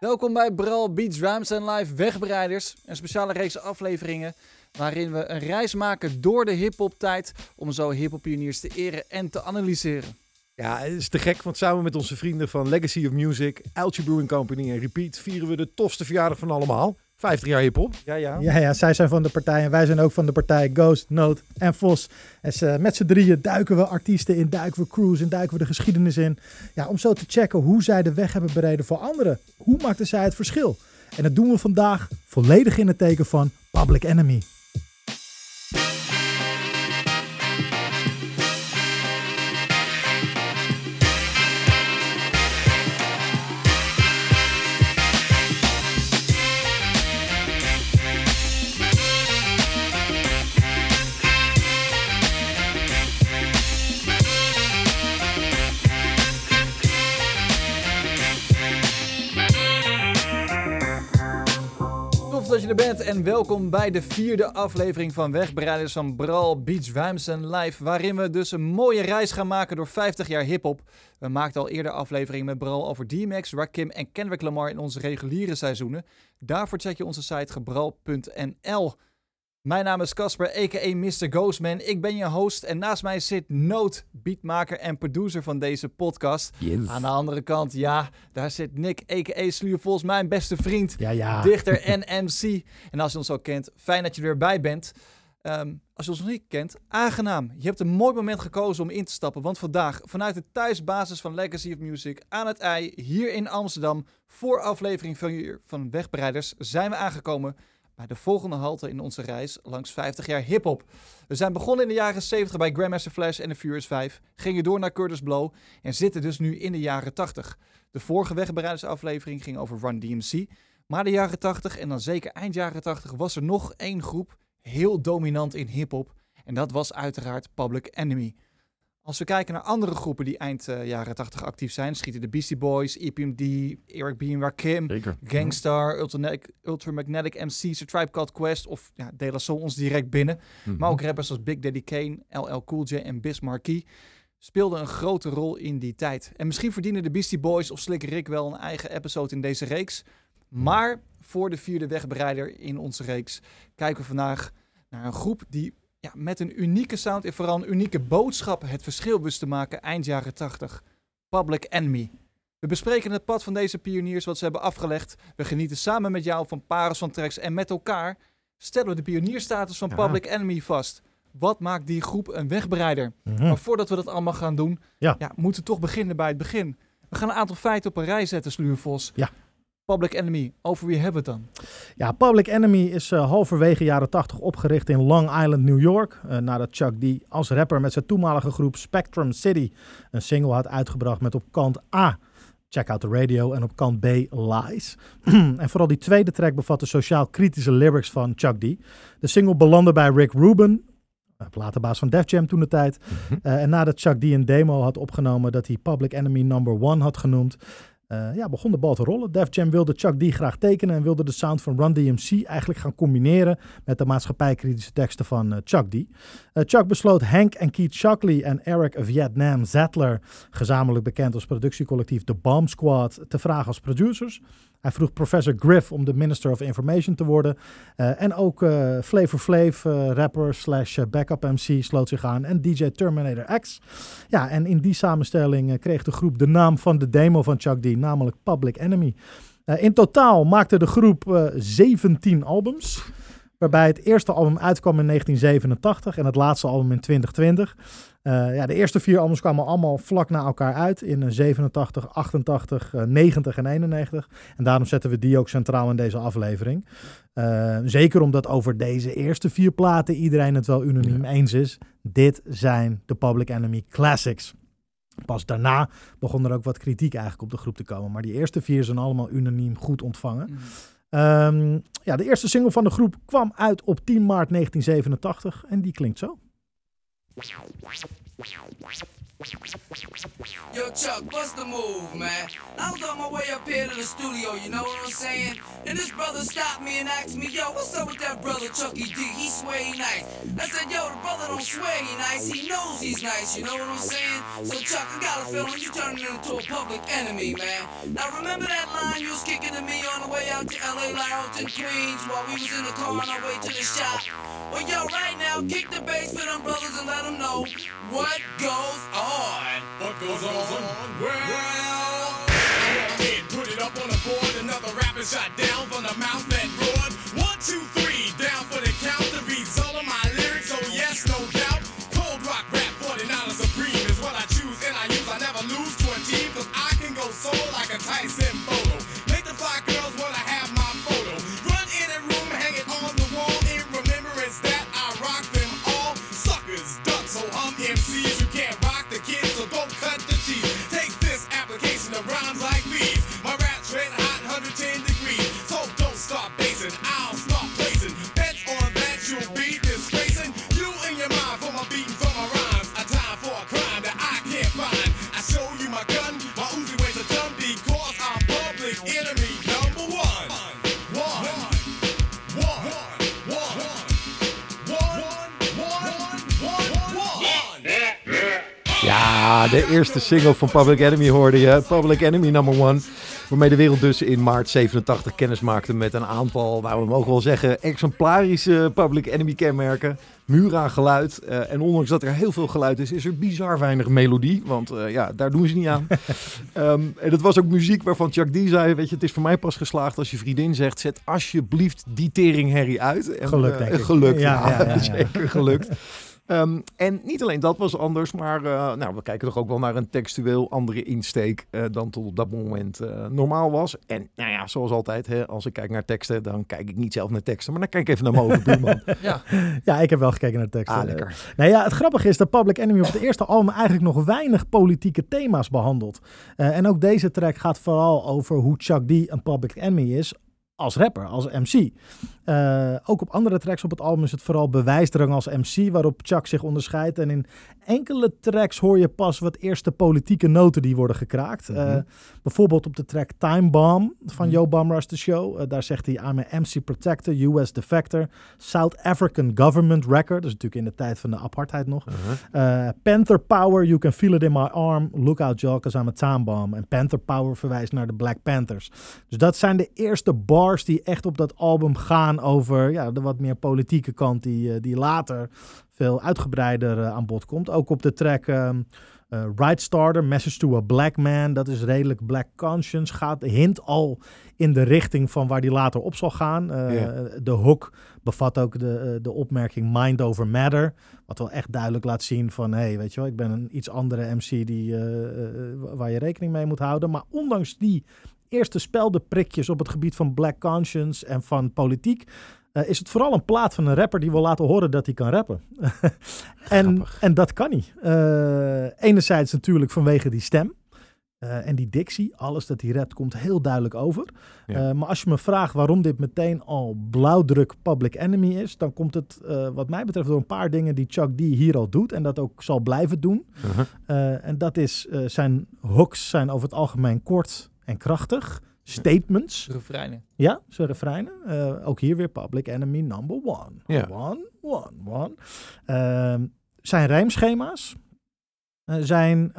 Welkom bij Bral Beats and Live Wegbreiders. Een speciale reeks afleveringen waarin we een reis maken door de hip-hop tijd om zo hip-hop pioniers te eren en te analyseren. Ja, het is te gek, want samen met onze vrienden van Legacy of Music, Algae Brewing Company en Repeat vieren we de tofste verjaardag van allemaal. 50 jaar hip-hop. Ja, ja. Ja, ja, zij zijn van de partij en wij zijn ook van de partij Ghost, Note en Vos. En ze- met z'n drieën duiken we artiesten in, duiken we crews in, duiken we de geschiedenis in. Ja, om zo te checken hoe zij de weg hebben bereden voor anderen. Hoe maakten zij het verschil? En dat doen we vandaag volledig in het teken van Public Enemy. En welkom bij de vierde aflevering van Wegbreiders van Bral Rhymes and Live. Waarin we dus een mooie reis gaan maken door 50 jaar hip-hop. We maakten al eerder afleveringen met Bral over DMX, Rakim en Kendrick Lamar in onze reguliere seizoenen. Daarvoor check je onze site gebral.nl. Mijn naam is Casper, a.k.a. Mr. Ghostman. Ik ben je host en naast mij zit Noot, beatmaker en producer van deze podcast. Aan de andere kant, ja, daar zit Nick, a.k.a. Sluurvols, mijn beste vriend Ja, ja. dichter en MC. En als je ons al kent, fijn dat je erbij bent. Ehm, als je ons nog niet kent, aangenaam. Je hebt een mooi moment gekozen om in te stappen. Want vandaag, vanuit de thuisbasis van Legacy of Music aan het ei, hier in Amsterdam, voor aflevering van, van Wegbreiders, zijn we aangekomen de volgende halte in onze reis langs 50 jaar hip-hop. We zijn begonnen in de jaren 70 bij Grandmaster Flash en de Furious 5, gingen door naar Curtis Blow en zitten dus nu in de jaren 80. De vorige Wegbreidersaflevering ging over Run DMC. Maar de jaren 80 en dan zeker eind jaren 80 was er nog één groep heel dominant in hip-hop. En dat was uiteraard Public Enemy. Als we kijken naar andere groepen die eind eh, jaren 80 actief zijn, schieten de Beastie Boys, EPMD, Eric B. en Rakim, Zeker. Gangstar, Ultramagnetic, Ultramagnetic MC's, A Tribe Called Quest of ja, De La Soul ons direct binnen. Mhm. Maar ook rappers als Big Daddy Kane, LL Cool J en Biz Markie speelden een grote rol in die tijd. En misschien verdienen de Beastie Boys of Slick Rick wel een eigen episode in deze reeks. Maar voor de vierde wegbereider in onze reeks kijken we vandaag naar een groep die ja, met een unieke sound en vooral een unieke boodschap het verschil wist te maken eind jaren 80. Public Enemy. We bespreken het pad van deze pioniers wat ze hebben afgelegd. We genieten samen met jou van parels van tracks en met elkaar stellen we de pionierstatus van Ja. Public Enemy vast. Wat maakt die groep een wegbereider? Mhm. Maar voordat we dat allemaal gaan doen, Ja. moeten we toch beginnen bij het begin. We gaan een aantal feiten op een rij zetten, Sluurvos. Ja. Public Enemy, over wie hebben we het dan? Ja, Public Enemy is eh, halverwege jaren 80 opgericht in Long Island, New York. eh, nadat Chuck D als rapper met zijn toenmalige groep Spectrum City een single had uitgebracht met op kant A Check Out the Radio en op kant B Lies. en vooral die tweede track bevatte sociaal kritische lyrics van Chuck D. De single belandde bij Rick Rubin, eh, platenbaas van Def Jam toen de tijd. Mhm. Eh, en nadat Chuck D een demo had opgenomen dat hij Public Enemy Number One had genoemd, eh, ja, begon de bal te rollen. Def Jam wilde Chuck D graag tekenen en wilde de sound van Run DMC eigenlijk gaan combineren met de maatschappijkritische teksten van eh, Chuck D. Eh, Chuck besloot Hank en Keith Shockley en Eric Vietnam Zettler, gezamenlijk bekend als productiecollectief The Bomb Squad, te vragen als producers. Hij vroeg Professor Griff om de Minister of Information te worden. Eh, en ook eh Flavor Flav, eh, rapper slash backup MC, sloot zich aan. En DJ Terminator X. Ja, en in die samenstelling kreeg de groep de naam van de demo van Chuck D, namelijk Public Enemy. In totaal maakte de groep eh 17 albums. Waarbij het eerste album uitkwam in 1987 en het laatste album in 2020. Eh, ja, de eerste vier albums kwamen allemaal vlak na elkaar uit in eh, 87, 88, eh, 90 en 91. En daarom zetten we die ook centraal in deze aflevering. Eh, zeker omdat over deze eerste vier platen iedereen het wel unaniem eens is. Dit zijn de Public Enemy Classics. Pas daarna begon er ook wat kritiek eigenlijk op de groep te komen. Maar die eerste vier zijn allemaal unaniem goed ontvangen. Ehm, ja, de eerste single van de groep kwam uit op 10 maart 1987 en die klinkt zo. Yo, Chuck, what's the move, man? I was on my way up here to the studio, you know what I'm saying? And this brother stopped me and asked me, yo, what's up with that brother Chucky D? He swear he nice. I said, yo, the brother don't swear he nice, he knows he's nice, you know what I'm saying? So, Chuck, I got a feeling you turning into a public enemy, man. Now, remember that line you was kicking to me on the way out to LA in Queens while we was in the car on our way to the shop? Well, yo, right now, kick the bass for them brothers and let them know what goes on. What goes on? Well, kid, put it up on the board. Another rapper shot down from the mouth that roared. One, two, three, down for the count. The beats all of my lyrics, oh yes, no doubt. Cold rock rap, 49 supreme is what I choose and I use. I never lose to a team, cause I can go solo like Ja, de eerste single van Public Enemy hoorde je. Public Enemy number one. Waarmee de wereld dus in maart 87 kennis maakte met een aantal, nou we mogen wel zeggen, exemplarische Public Enemy kenmerken. Muur aan geluid. Eh, en ondanks dat er heel veel geluid is, is er bizar weinig melodie. Want eh, ja, daar doen ze niet aan. Ehm, en het was ook muziek waarvan Chuck D zei, weet je, het is voor mij pas geslaagd als je vriendin zegt, zet alsjeblieft die teringherrie uit. En, Gelukt, eh, denk ik. Gelukt, Ja, ja, ja, ja, ja. zeker gelukt. Ehm, en niet alleen dat was anders, maar eh, nou, we kijken toch ook wel naar een textueel andere insteek eh, dan tot op dat moment eh, normaal was. En nou ja, zoals altijd, hè, als ik kijk naar teksten, dan kijk ik niet zelf naar teksten, maar dan kijk ik even naar mijn overbuurman. Ja, Ja, ik heb wel gekeken naar de tekst. ah, lekker. Nou ja, het grappige is dat Public Enemy op het eerste album eigenlijk nog weinig politieke thema's behandelt. Eh, en ook deze track gaat vooral over hoe Chuck D een Public Enemy is als rapper, als MC. Eh, ook op andere tracks op het album is het vooral bewijsdrang als MC, waarop Chuck zich onderscheidt. En in enkele tracks hoor je pas wat eerste politieke noten die worden gekraakt. Eh, Mhm. bijvoorbeeld op de track Time Bomb van Mhm. Yo Bum Rush The Show. Eh, daar zegt hij, I'm a MC Protector, US Defector, South African Government Record. Dat is natuurlijk in de tijd van de apartheid nog. Uh, Panther Power, you can feel it in my arm. Look out, Joe, cause I'm a time bomb. En Panther Power verwijst naar de Black Panthers. Dus dat zijn de eerste bars die echt op dat album gaan over ja, de wat meer politieke kant, die, eh, die later veel uitgebreider eh, aan bod komt. Ook op de track eh, Right Starter, Message to a Black Man. Dat is redelijk Black Conscience. Gaat hint al in de richting van waar die later op zal gaan. De hook bevat ook de, de opmerking Mind over Matter. Wat wel echt duidelijk laat zien van... hé, hey, weet je wel, ik ben een iets andere MC die, waar je rekening mee moet houden. Maar ondanks die eerste speldenprikjes op het gebied van Black Conscience en van politiek... eh, is het vooral een plaat van een rapper die wil laten horen dat hij kan rappen. en, Grappig. en dat kan hij. Eh, enerzijds natuurlijk vanwege die stem. eh, en die dictie, alles dat hij rapt, komt heel duidelijk over. Ja. Maar als je me vraagt waarom dit meteen al blauwdruk Public Enemy is, dan komt het, wat mij betreft, door een paar dingen die Chuck D hier al doet en dat ook zal blijven doen. Uh-huh. En dat is, zijn hooks zijn over het algemeen kort en krachtig. Statements, refreinen. ja, zijn refreinen. Eh, ook hier weer Public Enemy number one. Ja. One, one, one. Ehm, zijn rijmschema's eh, zijn...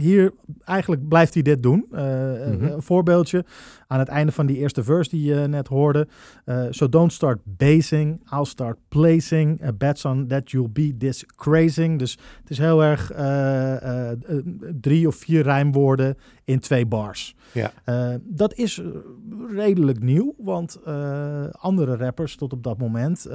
hier eigenlijk blijft hij dit doen. Eh, eh, Mhm. Een voorbeeldje aan het einde van die eerste verse die je net hoorde. Eh, so don't start basing, I'll start placing. Bets on that you'll be discrazing. Dus het is heel erg drie of vier rijmwoorden in twee bars. Ja. Dat is redelijk nieuw, want andere rappers tot op dat moment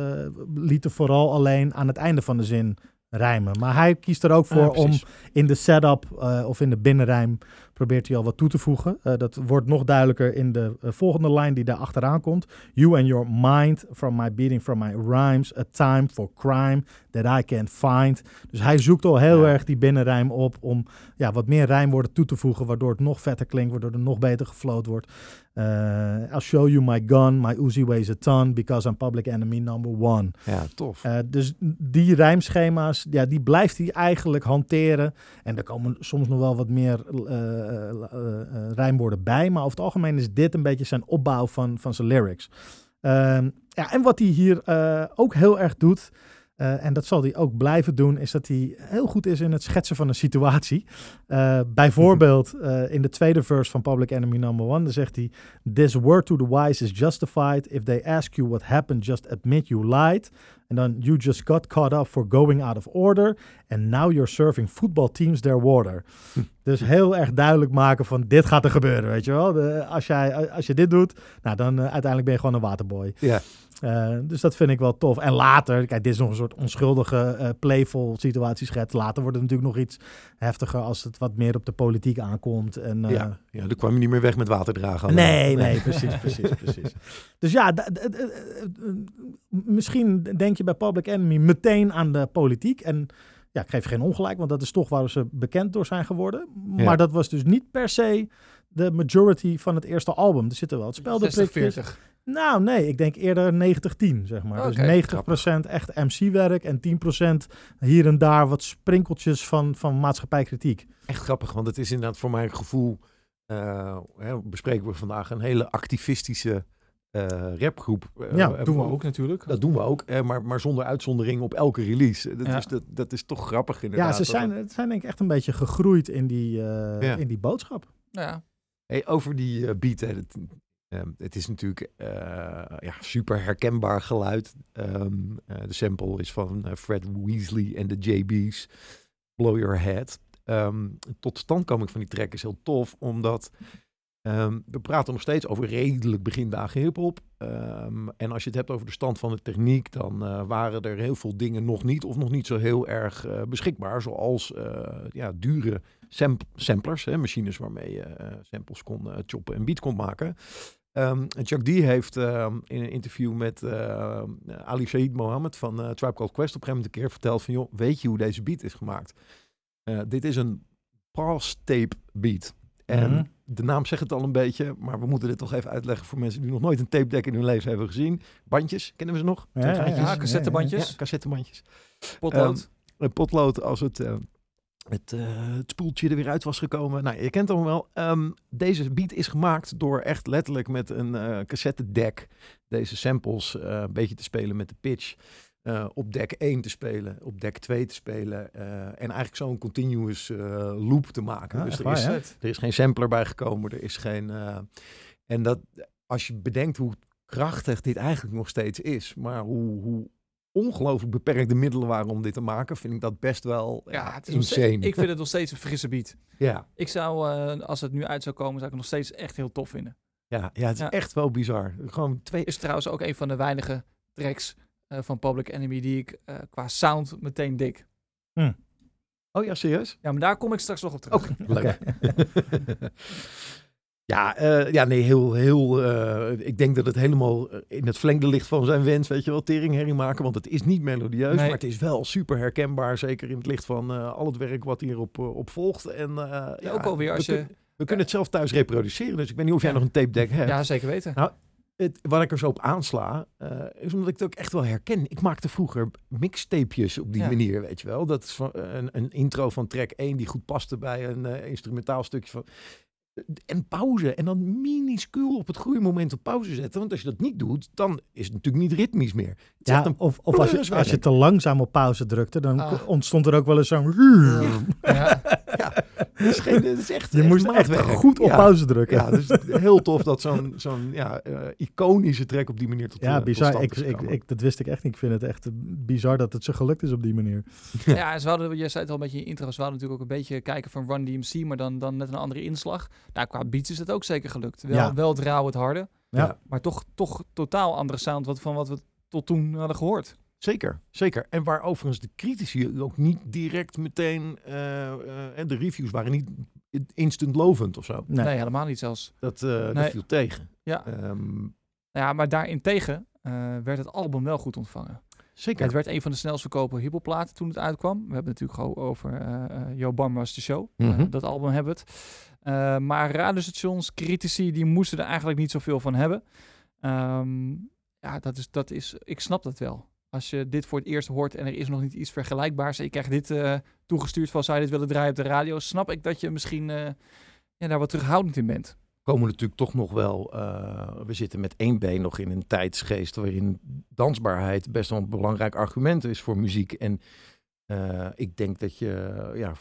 lieten vooral alleen aan het einde van de zin rijmen. Maar hij kiest er ook voor Ja, om in de setup eh, of in de binnenrijm probeert hij al wat toe te voegen. Eh, dat wordt nog duidelijker in de eh, volgende lijn die daar achteraan komt. You and your mind from my beating from my rhymes. A time for crime that I can't find. Dus hij zoekt al heel Ja. erg die binnenrijm op om ja, wat meer rijmwoorden toe te voegen, waardoor het nog vetter klinkt, waardoor er nog beter gefloat wordt. Eh, I'll show you my gun, my Uzi weighs a ton, because I'm public enemy number one. Ja, tof. Eh, dus die rijmschema's, ja, die blijft hij eigenlijk hanteren. En er komen soms nog wel wat meer eh, rijmwoorden bij. Maar over het algemeen is dit een beetje zijn opbouw van, van zijn lyrics. Ehm, ja, en wat hij hier ook heel erg doet, eh, en dat zal hij ook blijven doen, is dat hij heel goed is in het schetsen van een situatie. Eh, bijvoorbeeld eh, in de tweede verse van Public Enemy Number One, dan zegt hij: This word to the wise is justified. If they ask you what happened, just admit you lied. En dan you just got caught up for going out of order. And now you're serving football teams their water. Dus heel erg duidelijk maken van dit gaat er gebeuren, weet je wel. De, als, jij, als je dit doet, nou dan uiteindelijk ben je gewoon een waterboy. Ja. Eh, dus dat vind ik wel tof. En later, kijk, dit is nog een soort onschuldige, eh, playful situatieschets. Later wordt het natuurlijk nog iets heftiger als het wat meer op de politiek aankomt. En, eh, ja. ja, dan kwam je niet meer weg met waterdragen. Nee, nee, precies, precies, precies. Dus ja, misschien denk je bij Public Enemy meteen aan de politiek. En ja, ik geef geen ongelijk, want dat is toch waar ze bekend door zijn geworden. Ja. Maar dat was dus niet per se de majority van het eerste album. Er zitten wel het speldenprikjes. 60-40. Nou, nee, ik denk eerder 90-10, zeg maar. Dus 90% echt MC-werk en 10% hier en daar wat sprinkeltjes van, van maatschappijkritiek. Echt grappig, want het is inderdaad voor mijn gevoel, eh, hè, bespreken we vandaag, een hele activistische eh, rapgroep. Eh, Ja, Doen we ook natuurlijk. Dat doen we ook, eh, maar, maar zonder uitzondering op elke release. Dat, Ja. is, dat, dat is toch grappig inderdaad. Ja, ze zijn, het zijn denk ik echt een beetje gegroeid in die, eh, Ja. in die boodschap. Ja. Hey, over die eh, beat, hè, het, ehm, het is natuurlijk eh, ja, super herkenbaar geluid. Ehm, eh, de sample is van eh, Fred Weasley en de JB's. Blow Your Head. Ehm, tot standkoming van die track is heel tof, omdat we praten nog steeds over redelijk begindagen hiphop. En als je het hebt over de stand van de techniek, dan waren er heel veel dingen nog niet of nog niet zo heel erg beschikbaar. Zoals ja, dure samp- samplers, hè, machines waarmee je samples kon choppen en beat kon maken. En Chuck D heeft ehm, in een interview met eh, Ali Said Mohammed van eh Tribe Called Quest op een gegeven moment een keer verteld van, joh, weet je hoe deze beat is gemaakt? Eh, dit is een pass tape beat. En Mhm. de naam zegt het al een beetje, maar we moeten dit toch even uitleggen voor mensen die nog nooit een tape deck in hun leven hebben gezien. Bandjes, kennen we ze nog? Ja, ja, ja. Cassettebandjes. Ja, cassettebandjes. Potlood. Een potlood als het, het, eh, het spoeltje er weer uit was gekomen. Nou, je kent hem wel. Ehm, deze beat is gemaakt door echt letterlijk met een eh cassettedek deze samples eh, een beetje te spelen met de pitch. op deck 1 te spelen, op deck 2 te spelen en eigenlijk zo'n continuous loop te maken. Dus er waar, is, er is geen sampler bijgekomen, er is geen... en dat, als je bedenkt hoe krachtig dit eigenlijk nog steeds is, maar hoe, hoe ongelooflijk beperkt de middelen waren om dit te maken, vind ik dat best wel ja, ja, het is nog insane. steeds- ik vind het nog steeds een frisse beat. ja, Ik zou, eh, als het nu uit zou komen, zou ik het nog steeds echt heel tof vinden. ja, ja, het is Ja. echt wel bizar. Gewoon twee... Is trouwens ook een van de weinige tracks eh, van Public Enemy die ik eh, qua sound meteen dik. Oh ja, serieus? Ja, maar daar kom ik straks nog op terug. Oké, leuk. ja, eh, ja, nee, heel, heel. eh, ik denk dat het helemaal eh, in het verlengde ligt van zijn wens, weet je wel, teringherrie maken. Want het is niet melodieus, Nee. maar het is wel super herkenbaar. Zeker in het licht van al het werk wat hierop op volgt. En ja, ook alweer als we, je- kun- we kunnen het zelf thuis reproduceren. Dus ik weet niet of jij nog een tape deck hebt. Ja, zeker weten. Nou, Het, wat ik er zo op aansla, is omdat ik het ook echt wel herken. Ik maakte vroeger mixtapejes op die Ja. manier, weet je wel. Dat is van, een, een intro van track 1 die goed paste bij een instrumentaal stukje van... En pauze. En dan minuscuul op het goede moment op pauze zetten. Want als je dat niet doet, dan is het natuurlijk niet ritmisch meer. Het Ja, of, of als, je, pleuriswerk. als je te langzaam op pauze drukte, dan Ah. ontstond er ook wel eens zo'n... Ja. Het is, geen, het is echt Je moest echt maatwerk. goed op Ja. pauze drukken. Ja, dus heel tof dat zo'n zo'n ja, eh, iconische track op die manier tot, Ja, eh, tot bizar. stand Ik, is ik, dat wist ik echt niet. Ik vind het echt bizar dat het zo gelukt is op die manier. Ja, en ze hadden, je zei het al een beetje in je intro, ze hadden natuurlijk ook een beetje kijken van Run DMC, maar dan, dan net een andere inslag. Nou, qua beats is het ook zeker gelukt. Wel, Ja. wel het rauw, het harde, Ja. maar toch, toch totaal andere sound wat, van wat we tot toen hadden gehoord. Zeker, zeker. En waar overigens de critici ook niet direct meteen, eh, eh, en de reviews waren niet instant lovend of zo. Nee. Nee, helemaal niet zelfs. Dat, eh, dat viel tegen. Ja. Ehm, Ja, maar daarentegen eh werd het album wel goed ontvangen. zeker. Het werd een van de snelst verkopen hiphopplaten toen het uitkwam. We hebben het natuurlijk gewoon over eh eh, Yo Bam Was The Show. Eh, Mhm. dat album hebben we het. Eh, maar radiostations, critici, die moesten er eigenlijk niet zoveel van hebben. Ehm, ja, dat is, dat is, ik snap dat wel. Als je dit voor het eerst hoort en er is nog niet iets vergelijkbaars... en je krijgt dit eh, toegestuurd van zou je dit willen draaien op de radio... snap ik dat je misschien eh, ja, daar wat terughoudend in bent. komen natuurlijk toch nog wel. eh, we zitten met één been nog in een tijdsgeest waarin dansbaarheid best wel een belangrijk argument is voor muziek. En ik denk dat je, ja,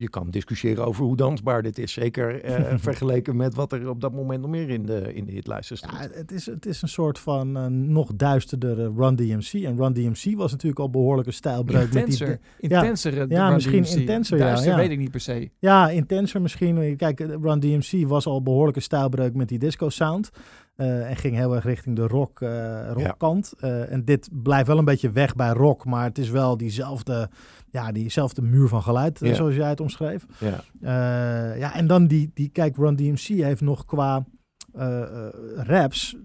je kan discussiëren over hoe dansbaar dit is. Zeker eh, vergeleken met wat er op dat moment nog meer in de, in de hitlijsten stond. Ja, het is, het is een soort van eh, nog duisterdere Run DMC. En Run DMC was natuurlijk al behoorlijk een stijlbreuk. Met die, Intenser, intenser. Ja, Run misschien DMC. intenser, ja, Duister ja. weet ik niet per se. Ja, intenser misschien. Kijk, Run DMC was al behoorlijk een stijlbreuk met die disco sound. Eh, en ging heel erg richting de rock, eh rockkant. Eh, en dit blijft wel een beetje weg bij rock. Maar het is wel diezelfde, ja, diezelfde muur van geluid, Ja. zoals jij het omschreef. Ja. Ja, en dan die, die, kijk, Run DMC heeft nog qua raps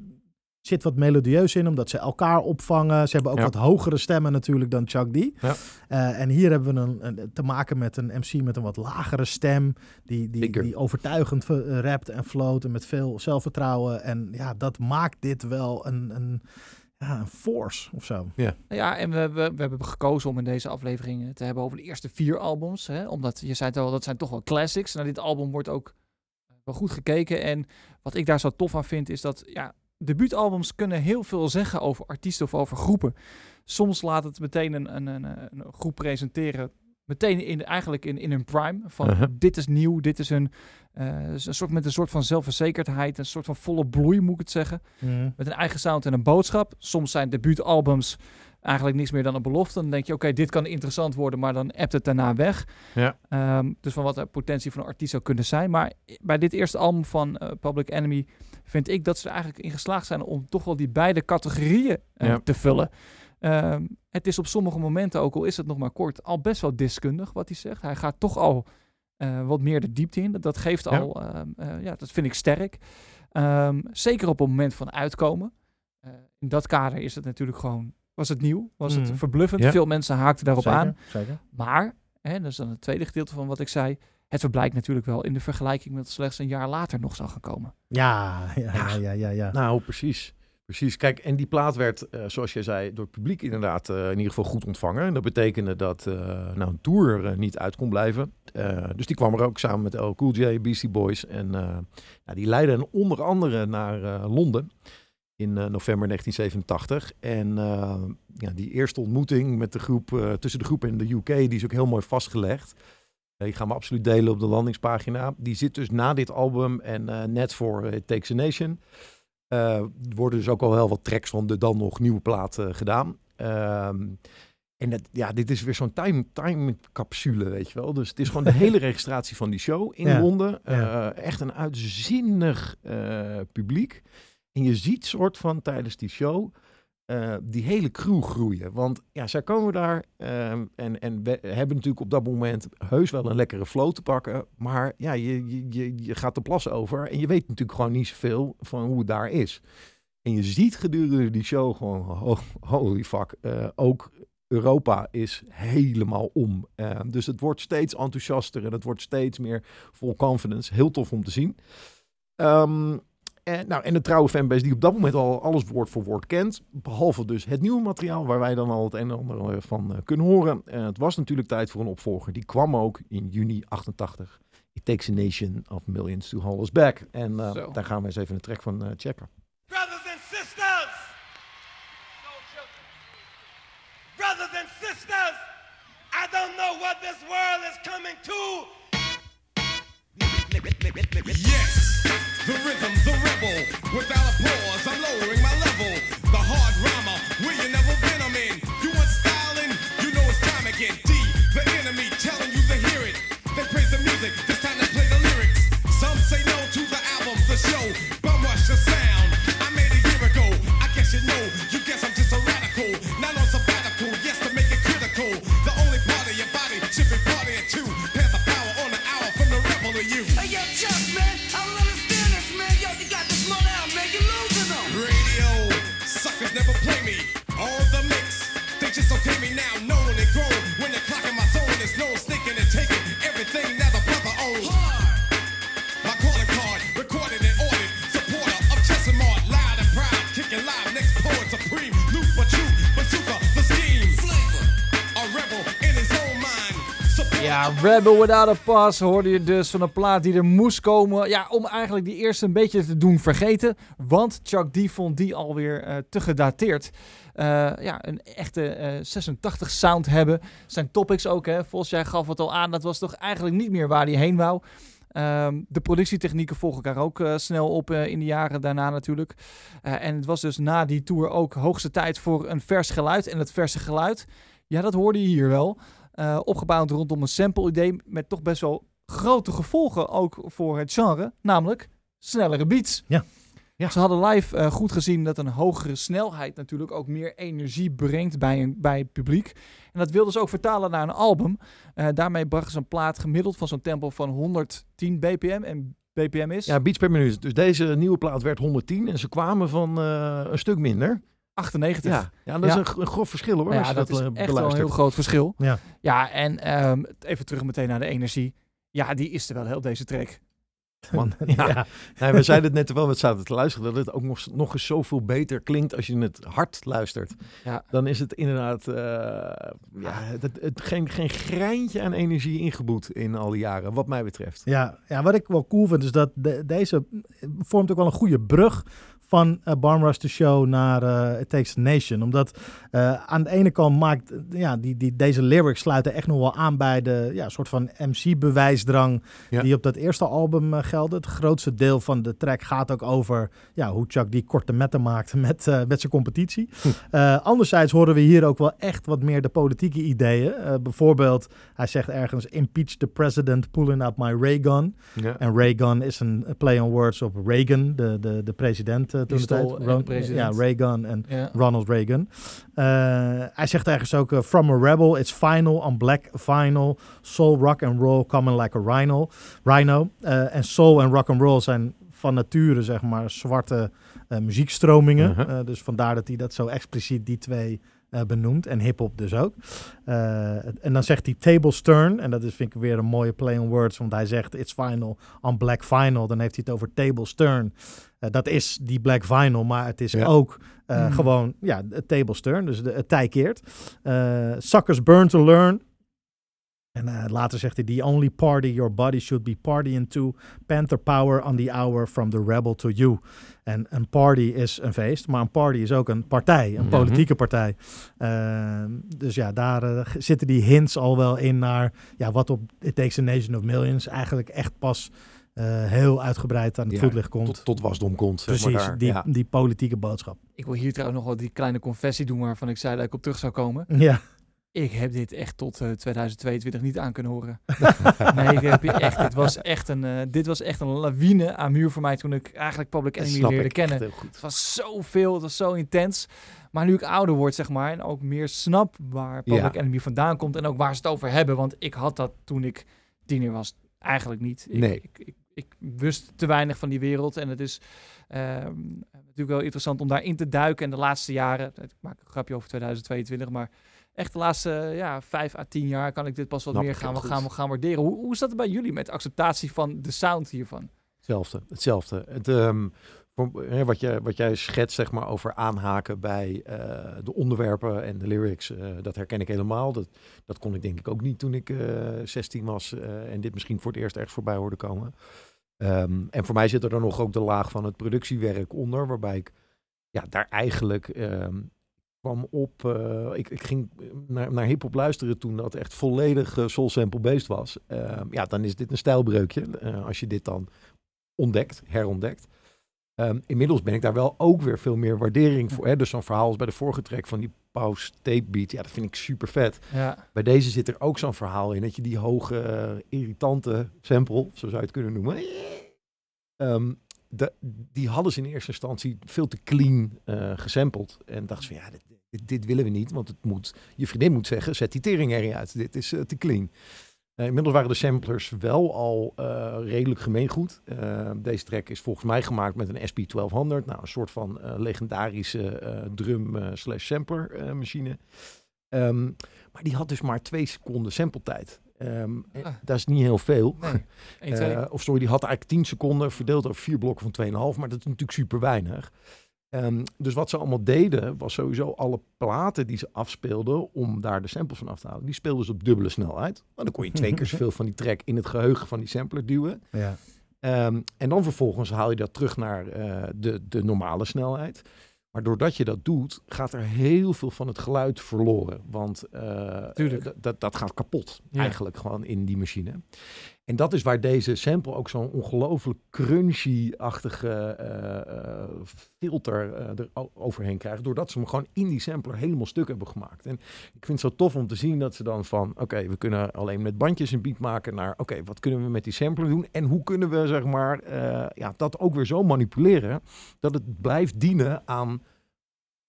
zit wat melodieus in, omdat ze elkaar opvangen. Ze hebben ook Ja. wat hogere stemmen natuurlijk dan Chuck D. Ja. Eh, en hier hebben we een, een- te maken met een MC met een wat lagere stem, die, die, die overtuigend eh, rapt en float en met veel zelfvertrouwen. En ja, dat maakt dit wel een, een, ja, een force of zo. Nou Ja, en we, we, we hebben gekozen om in deze aflevering te hebben over de eerste vier albums. Hè? Omdat je zei het al, dat zijn toch wel classics. Naar dit album wordt ook wel goed gekeken. En wat ik daar zo tof aan vind, is dat ja, debuutalbums kunnen heel veel zeggen over artiesten of over groepen. Soms laat het meteen een, een, een, een groep presenteren. Meteen in, eigenlijk in, in hun prime. Van Uh-huh. dit is nieuw, dit is een, eh, een soort, met een soort van zelfverzekerdheid. Een soort van volle bloei, moet ik het zeggen met een eigen sound en een boodschap. Soms zijn debuutalbums eigenlijk niks meer dan een belofte. Dan denk je, oké, dit kan interessant worden, maar dan appt het daarna weg. Ja. Ehm, dus van wat de potentie van een artiest zou kunnen zijn. Maar bij dit eerste album van eh, Public Enemy vind ik dat ze er eigenlijk in geslaagd zijn om toch wel die beide categorieën eh, Ja. te vullen. Ehm, het is op sommige momenten, ook al is het nog maar kort, al best wel deskundig wat hij zegt. Hij gaat toch al eh, wat meer de diepte in. Dat, dat geeft Ja. al, ehm, eh, ja, dat vind ik sterk. Ehm, zeker op het moment van uitkomen. In dat kader is het natuurlijk gewoon, was het nieuw, was Mhm. het verbluffend. Ja. Veel mensen haakten daarop zeker, aan. Zeker. Maar, hè, dat is dan het tweede gedeelte van wat ik zei, het verblijkt natuurlijk wel in de vergelijking met slechts een jaar later nog zou gaan komen. Ja, ja, ja, Ja. ja, ja. ja. Nou, precies. Precies. Kijk, en die plaat werd, eh, zoals jij zei, door het publiek inderdaad eh, in ieder geval goed ontvangen. En dat betekende dat eh, nou, een tour niet uit kon blijven. Eh, dus die kwam er ook samen met LL Cool J, Beastie Boys. En eh, nou, die leidden onder andere naar eh, Londen in eh, november 1987. En eh, ja, die eerste ontmoeting met de groep, eh, tussen de groep en de UK, die is ook heel mooi vastgelegd. Eh, Die gaan we absoluut delen op de landingspagina. Die zit dus na dit album en eh, net voor It Takes a Nation. Eh, er worden dus ook al heel wat tracks van de dan nog nieuwe plaat eh, gedaan. Ehm, en dat, ja, dit is weer zo'n time, time capsule, weet je wel. Dus het is gewoon de hele registratie van die show in Ja. Londen. Ja. Eh, echt een uitzinnig eh, publiek. En je ziet soort van tijdens die show eh, die hele crew groeien. Want ja, zij komen daar ehm, en, en we hebben natuurlijk op dat moment heus wel een lekkere flow te pakken. Maar ja, je, je, je, gaat de plas over en je weet natuurlijk gewoon niet zoveel van hoe het daar is. En je ziet gedurende die show gewoon, ho- holy fuck, eh, ook Europa is helemaal om. Eh, dus het wordt steeds enthousiaster en het wordt steeds meer vol confidence. Heel tof om te zien. Ehm, en, nou, en de trouwe fanbase die op dat moment al alles woord voor woord kent. Behalve dus het nieuwe materiaal waar wij dan al het een en ander eh, van eh, kunnen horen. Eh, het was natuurlijk tijd voor een opvolger. Die kwam ook in juni 88. It Takes a Nation of Millions to Hold Us Back. En daar gaan we eens even een track van eh, checken. Brothers and sisters! Brothers and sisters! I don't know what this world is coming to. Yes, the rhythm, the rebel. Without a pause, I'm lowering my level. The hard rhymer, Ja, Rebel Without a Pass hoorde je dus van een plaat die er moest komen. Ja, om eigenlijk die eerste een beetje te doen vergeten. Want Chuck D vond die alweer eh te gedateerd. Eh, ja, een echte eh, 86 sound hebben. Zijn topics ook, hè. Volgens jij gaf het al aan, dat was toch eigenlijk niet meer waar hij heen wou. Ehm, de productietechnieken volgen elkaar ook eh, snel op eh, in de jaren daarna natuurlijk. Eh, en het was dus na die tour ook hoogste tijd voor een vers geluid. En het verse geluid, ja, dat hoorde je hier wel. Eh, opgebouwd rondom een sample-idee met toch best wel grote gevolgen ook voor het genre. Namelijk snellere beats. Ja. Ja. Ze hadden live eh, goed gezien dat een hogere snelheid natuurlijk ook meer energie brengt bij, een, bij het publiek. En dat wilden ze ook vertalen naar een album. Eh, daarmee brachten ze een plaat gemiddeld van zo'n tempo van 110 bpm. En bpm is Ja, beats per minuut. Dus deze nieuwe plaat werd 110 en ze kwamen van een stuk minder. 98. Ja, ja dat is Ja. een, grof verschil hoor. Ja, als je dat, dat, is eh, echt wel een heel groot verschil. Ja. Ja, en ehm, even terug meteen naar de energie. Ja, die is er wel heel deze track. Man, ja. ja. Nee, we zeiden het net terwijl we het zaten te luisteren, dat het ook nog, nog eens zoveel beter klinkt als je het hard luistert. Ja. Dan is het inderdaad eh, ja, het, het, geen, geen greintje aan energie ingeboet in al die jaren, wat mij betreft. Ja, ja, wat ik wel cool vind is dat de- deze vormt ook wel een goede brug van uh, Rush the Show naar eh It Takes a Nation. Omdat eh, aan de ene kant maakt ja, die, die, deze lyrics sluiten echt nog wel aan bij de ja, soort van MC-bewijsdrang Ja. die op dat eerste album gelden. Het grootste deel van de track gaat ook over ja, hoe Chuck die korte metten maakt met, met zijn competitie. Eh, anderzijds horen we hier ook wel echt wat meer de politieke ideeën. Bijvoorbeeld, hij zegt ergens: Impeach the president, pulling out my ray gun. Ja. En Reagan is een play on words op Reagan, de, de, de president toen de tijd. Ron-. Ja, Reagan en. Ronald Reagan. Eh, hij zegt ergens ook: eh, From a rebel, it's final on black vinyl. Soul, rock and roll coming like a rhino. rhino. Eh, en soul en rock and roll zijn van nature, zeg maar, zwarte eh, muziekstromingen. Eh, dus vandaar dat hij dat zo expliciet die twee eh, benoemt. En hip-hop dus ook. Eh, en dan zegt hij tables turn. En dat is, vind ik weer een mooie play on words. Want hij zegt it's final on black vinyl. Dan heeft hij het over tables turn. Eh, dat is die black vinyl, maar het is Ja. ook eh, Mhm. gewoon ja, het tables turn. Dus de, het tij keert. Eh, suckers burn to learn. En eh, later zegt hij: The only party your body should be partying to. Panther power on the hour from the rebel to you. En een party is een feest, maar een party is ook een partij, een Mhm. politieke partij. Ehm, dus ja, daar zitten die hints al wel in naar ja, wat op It Takes a Nation of Millions eigenlijk echt pas eh, heel uitgebreid aan het Ja, voetlicht komt. Tot, tot wasdom komt. zeg maar Precies, daar. die, Ja. die politieke boodschap. Ik wil hier trouwens nog wel die kleine confessie doen waarvan ik zei dat ik op terug zou komen. Ja, Ik heb dit echt tot eh, 2022 niet aan kunnen horen. nee, dit, heb je echt, dit, was echt een, eh, dit was echt een lawine aan muur voor mij toen ik eigenlijk Public Enemy snap leerde ik kennen. echt heel goed. Het was zoveel, het was zo intens. Maar nu ik ouder word, zeg maar, en ook meer snap waar Public Ja. Enemy vandaan komt en ook waar ze het over hebben. Want ik had dat toen ik tiener was eigenlijk niet. Ik, Nee. ik, ik, ik wist te weinig van die wereld en het is ehm, natuurlijk wel interessant om daarin te duiken. En de laatste jaren, ik maak een grapje over 2022, maar echt de laatste ja, vijf à tien jaar kan ik dit pas wat Snap meer gaan, heel gaan, goed. gaan waarderen. Hoe, hoe is dat bij jullie met acceptatie van de sound hiervan? Hetzelfde, hetzelfde. Het, ehm, wat, jij, wat jij schetst, zeg maar, over aanhaken bij eh, de onderwerpen en de lyrics, eh, dat herken ik helemaal. Dat, dat kon ik denk ik ook niet toen ik eh 16 was eh, en dit misschien voor het eerst echt voorbij hoorde komen. Ehm, en voor mij zit er dan nog ook de laag van het productiewerk onder, waarbij ik ja, daar eigenlijk ehm, kwam op. eh, ik, ik ging naar, naar hip-hop luisteren toen dat echt volledig eh, soul sample based was. Ehm, ja, dan is dit een stijlbreukje. eh, als je dit dan ontdekt, herontdekt. Ehm, inmiddels ben ik daar wel ook weer veel meer waardering voor. Hè? Dus zo'n verhaal als bij de vorige track van die Pause tape beat. Ja, dat vind ik super vet. Ja, Bij deze zit er ook zo'n verhaal in. Dat je die hoge, eh, irritante sample, zo zou je het kunnen noemen. ehm, de, die hadden ze in eerste instantie veel te clean eh gesampled. En dachten ze van ja, dit, dit, dit willen we niet. Want het moet, je vriendin moet zeggen, zet die tering erin uit. Dit is eh, te clean. Eh, inmiddels waren de samplers wel al eh, redelijk gemeengoed. Eh, deze track is volgens mij gemaakt met een SP1200. Nou, een soort van legendarische drum slash sampler eh, machine. Ehm, maar die had dus maar twee seconden sampletijd. Ehm, Ah. Dat is niet heel veel. nee. 1, 2. Of sorry, die had eigenlijk 10 seconden verdeeld over vier blokken van 2,5. Maar dat is natuurlijk super weinig. Ehm, dus wat ze allemaal deden, was sowieso alle platen die ze afspeelden om daar de samples van af te halen. Die speelden ze op dubbele snelheid. Maar dan kon je twee keer zoveel van die track in het geheugen van die sampler duwen. Ja. Ehm, en dan vervolgens haal je dat terug naar eh, de, de normale snelheid. Maar doordat je dat doet, gaat er heel veel van het geluid verloren. Want eh, dat, dat gaat kapot Ja. eigenlijk gewoon in die machine. En dat is waar deze sample ook zo'n ongelooflijk crunchy-achtige eh, eh, filter eh, er overheen krijgt. Doordat ze hem gewoon in die sampler helemaal stuk hebben gemaakt. En ik vind het zo tof om te zien dat ze dan van... Oké, we kunnen alleen met bandjes een beat maken naar... Oké, wat kunnen we met die sampler doen? En hoe kunnen we zeg maar ja, dat ook weer zo manipuleren... dat het blijft dienen aan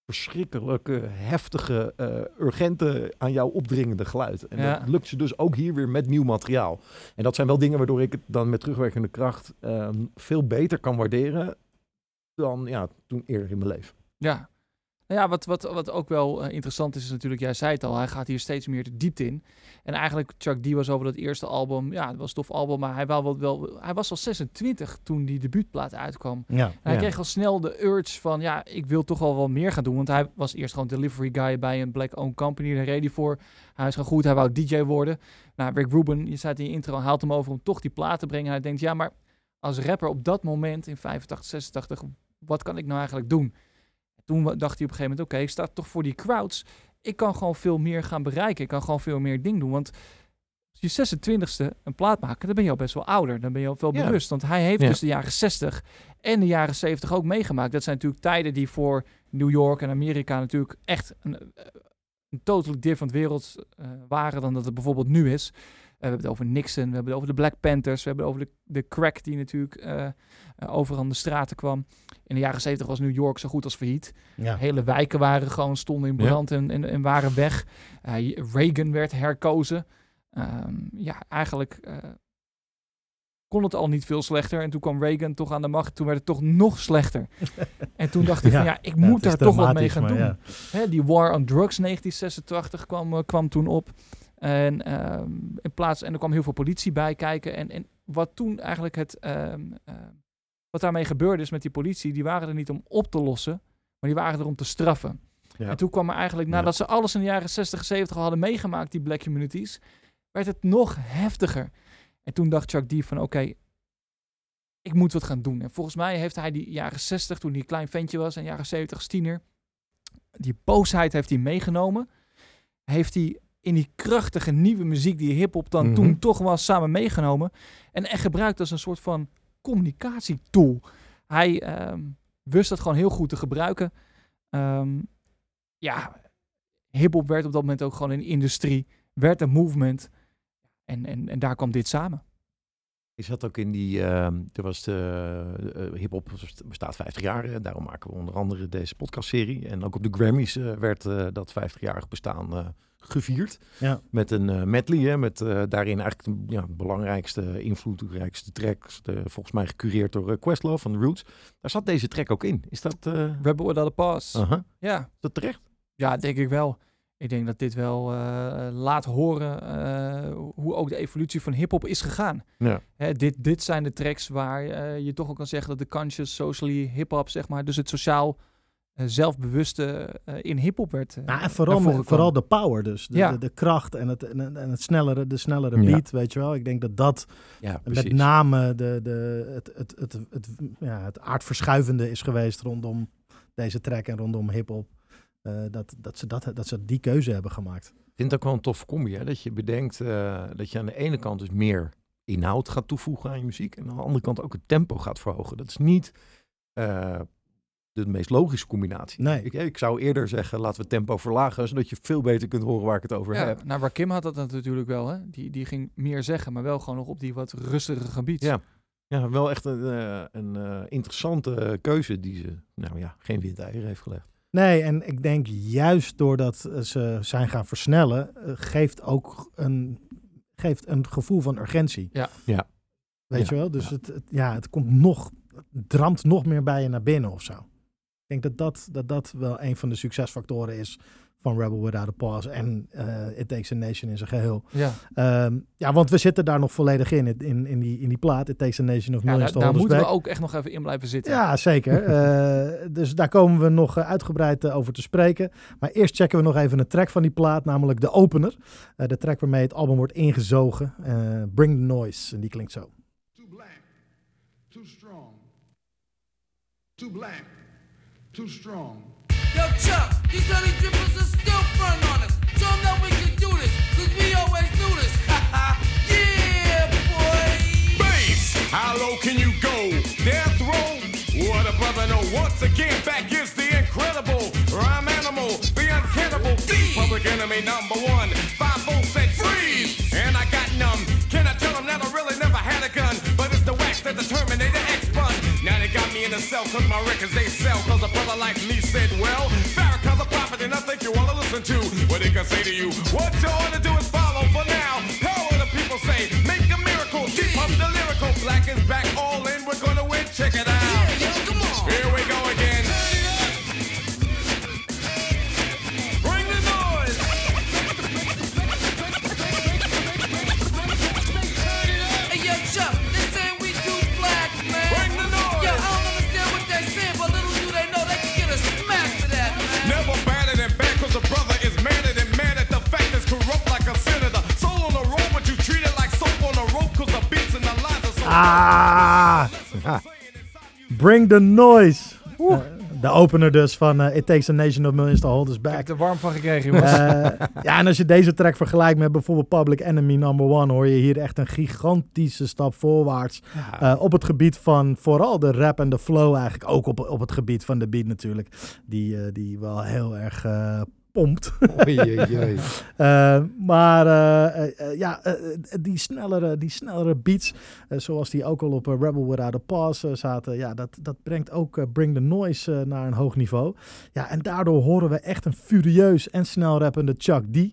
verschrikkelijke, heftige, eh, urgente, aan jou opdringende geluid. En Ja. dat lukt ze dus ook hier weer met nieuw materiaal. En dat zijn wel dingen waardoor ik het dan met terugwerkende kracht ehm, veel beter kan waarderen dan ja, toen eerder in mijn leven. Ja. Nou ja, wat, wat, wat ook wel eh, interessant is, is natuurlijk, jij zei het al, hij gaat hier steeds meer de diepte in. En eigenlijk, Chuck D was over dat eerste album, ja, het was een tof album, maar hij, wel, wel, hij was al 26 toen die debuutplaat uitkwam. Ja. En hij Ja. kreeg al snel de urge van, ja, ik wil toch al wel meer gaan doen. Want hij was eerst gewoon delivery guy bij een black-owned company, daar reed hij voor. Hij is gewoon goed, hij wou DJ worden. Nou, Rick Rubin, je zei het in je intro, haalt hem over om toch die plaat te brengen. Hij denkt, ja, maar als rapper op dat moment, in 85, 86, wat kan ik nou eigenlijk doen? Toen dacht hij op een gegeven moment, oké, ik sta toch voor die crowds. Ik kan gewoon veel meer gaan bereiken. Ik kan gewoon veel meer ding doen. Want als je 26e een plaat maken, dan ben je al best wel ouder. Dan ben je al veel Ja. bewust. Want hij heeft Ja. dus de jaren 60 en de jaren 70 ook meegemaakt. Dat zijn natuurlijk tijden die voor New York en Amerika natuurlijk echt een, eh, een totally different wereld eh, waren dan dat het bijvoorbeeld nu is. We hebben het over Nixon, we hebben het over de Black Panthers, we hebben het over de, de crack die natuurlijk eh, eh, overal aan de straten kwam. In de jaren 70 was New York zo goed als failliet. Ja. Hele wijken waren gewoon stonden in Ja. brand en, en, en waren weg. Eh, Reagan werd herkozen. Ehm, ja, eigenlijk eh, kon het al niet veel slechter. En toen kwam Reagan toch aan de macht. Toen werd het toch nog slechter. en toen dacht ik Ja. van ja, ik Ja, moet daar toch wat mee gaan doen. ja. Hè, die War on Drugs 1986 kwam, eh, kwam toen op. En ehm, in plaats en er kwam heel veel politie bij kijken. En, en wat toen eigenlijk het ehm, ehm, wat daarmee gebeurde is met die politie, die waren er niet om op te lossen, maar die waren er om te straffen. Ja. En toen kwam er eigenlijk, nadat ze alles in de jaren 60 en 70 al hadden meegemaakt, die black communities, werd het nog heftiger. En toen dacht Chuck D van oké, ik moet wat gaan doen. En volgens mij heeft hij die jaren 60, toen hij een klein ventje was, en jaren 70 als tiener, die boosheid heeft hij meegenomen. Heeft hij in die krachtige nieuwe muziek die hip-hop dan Mhm. toen toch was, samen meegenomen. En echt gebruikt als een soort van communicatietool. Hij ehm, wist dat gewoon heel goed te gebruiken. Ehm, ja, hip-hop werd op dat moment ook gewoon een industrie, werd een movement. En, en, en daar kwam dit samen. Je zat ook in die, ehm, er was de eh, hip-hop bestaat 50 jaar, eh, daarom maken we onder andere deze podcastserie. En ook op de Grammys eh, werd eh, dat 50-jarig bestaan eh, gevierd. Ja. Met een eh, medley, hè, met eh, daarin eigenlijk de ja, belangrijkste, invloedrijkste tracks. De, volgens mij gecureerd door eh, Questlove van The Roots. Daar zat deze track ook in. Is dat, Rebel Without a Pause. aha, Ja, is dat terecht? Ja, denk ik wel. Ik denk dat dit wel laat horen hoe ook de evolutie van hip-hop is gegaan. Ja. Hè, dit, dit zijn de tracks waar je toch ook kan zeggen dat de conscious, socially hip-hop, zeg maar, dus het sociaal zelfbewuste eh, in hip-hop werd. eh, Nou, en naar vooral, met- vooral de power dus. De, Ja. de, de kracht en het, en, en het snellere, de snellere Ja. beat, weet je wel. Ik denk dat dat Ja, met name de, de, het, het, het, het, ja, het aardverschuivende is geweest rondom deze track en rondom hip-hop. Eh, dat, dat, ze dat, dat ze die keuze hebben gemaakt. Ik vind het ook wel een tof combi, hè? dat je bedenkt eh, dat je aan de ene kant dus meer inhoud gaat toevoegen aan je muziek en aan de andere kant ook het tempo gaat verhogen. Dat is niet eh, de meest logische combinatie. Nee. Ik, ik zou eerder zeggen, laten we tempo verlagen, zodat je veel beter kunt horen waar ik het over Ja, heb. nou, waar Kim had dat natuurlijk wel. Hè? Die, die ging meer zeggen, maar wel gewoon nog op die wat rustigere gebied. Ja. Ja, wel echt een, eh, een eh, interessante keuze die ze, nou ja, geen windeieren heeft gelegd. Nee, en ik denk juist doordat eh, ze zijn gaan versnellen, eh, geeft ook een, geeft een gevoel van urgentie. Ja. Ja. Weet Ja, je wel? Dus ja. Het, het, ja, het komt nog, het dramt nog meer bij je naar binnen of zo. Ik denk dat dat, dat dat wel een van de succesfactoren is van Rebel Without a Pause en eh, It Takes a Nation in zijn geheel. Ja, Ehm, ja, want we zitten daar nog volledig in, in, in, die, in die plaat. It Takes a Nation of ja Millions daar, to daar moeten we ook echt nog even in blijven zitten. Ja, zeker. Eh, dus daar komen we nog eh, uitgebreid over te spreken. Maar eerst checken we nog even een track van die plaat, namelijk de opener. Eh, de track waarmee het album wordt ingezogen. Eh, Bring the Noise. En die klinkt zo. Too black, too strong. Too black, too strong. Yo, Chuck, these honey drippers are still front on us. Show 'em that we can do this, cause we always do this. yeah, boy. Bass, how low can you go? Death row? What a brother know. Once again, back is the incredible rhyme animal, the uncannibal D. Public enemy number one. Me in cause my records they sell. Cause a brother like me said, well, Farrakhan's a prophet and I think you wanna listen to what he can say to you. What you to do is follow for now. Power the people say, make a miracle. Deep up the lyrical. Black is back all Ah! Ja. Bring the Noise. Eh, de opener dus van eh, It Takes a Nation of Millions to Hold Us Ik heb Back. er warm van gekregen, jongens. Eh, ja, en als je deze track vergelijkt met bijvoorbeeld Public Enemy Number One, hoor je hier echt een gigantische stap voorwaarts. Eh, op het gebied van vooral de rap en de flow, eigenlijk ook op, op het gebied van de beat natuurlijk. Die, die wel heel erg eh, pompt. Oei, oei, oei. Eh, maar eh, eh, ja, die, snellere, die snellere beats, zoals die ook al op Rebel Without a Pause zaten, ja, dat, dat brengt ook Bring the Noise naar een hoog niveau. Ja, en daardoor horen we echt een furieus en snel rappende Chuck D.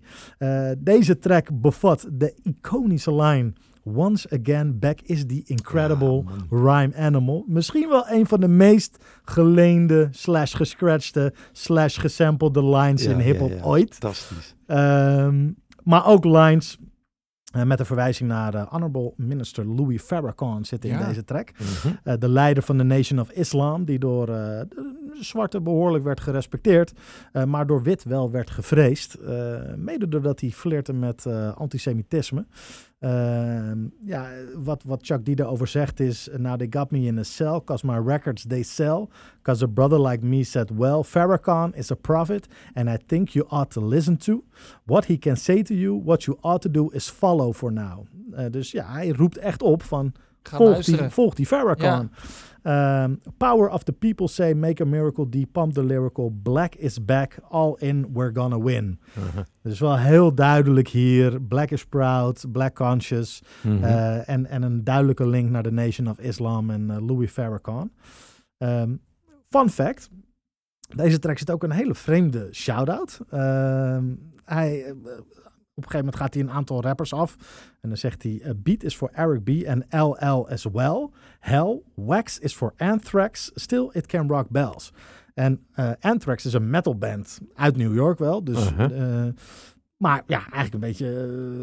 Deze track bevat de iconische line... Once again, back is the incredible rhyme animal. Misschien wel een van de meest geleende, slash gescratchte, slash gesampelde lines Ja, in hip-hop ja, ja. ooit. Fantastisch. Ehm, maar ook lines eh, met een verwijzing naar eh, Honorable Minister Louis Farrakhan zitten in Ja. deze track. Mhm. Eh, de leider van de Nation of Islam, die door eh, de zwarte behoorlijk werd gerespecteerd, eh, maar door wit wel werd gevreesd. Eh, mede doordat hij flirte met eh, antisemitisme. Ehm, ja, wat, wat Chuck D erover zegt is, now they got me in a cell, cause my records they sell, cause a brother like me said, well, Farrakhan is a prophet, and I think you ought to listen to. What he can say to you, what you ought to do is follow for now. Eh, dus ja, hij roept echt op van, Ga volg die, volg die Farrakhan. Um, power of the people say, make a miracle, deep pump the lyrical, black is back, all in, we're gonna win. Mhm. Dus wel heel duidelijk hier, black is proud, black conscious, Mhm. eh, en, en een duidelijke link naar de Nation of Islam en eh, Louis Farrakhan. Ehm, fun fact, deze track zit ook een hele vreemde shout-out. Ehm, hij, eh, op een gegeven moment gaat hij een aantal rappers af. En dan zegt hij, a beat is voor Eric B. en LL as well. Hell, wax is voor Anthrax, still it can rock bells. En eh, Anthrax is een metalband uit New York wel. Dus, Uh-huh. eh, maar ja, eigenlijk een beetje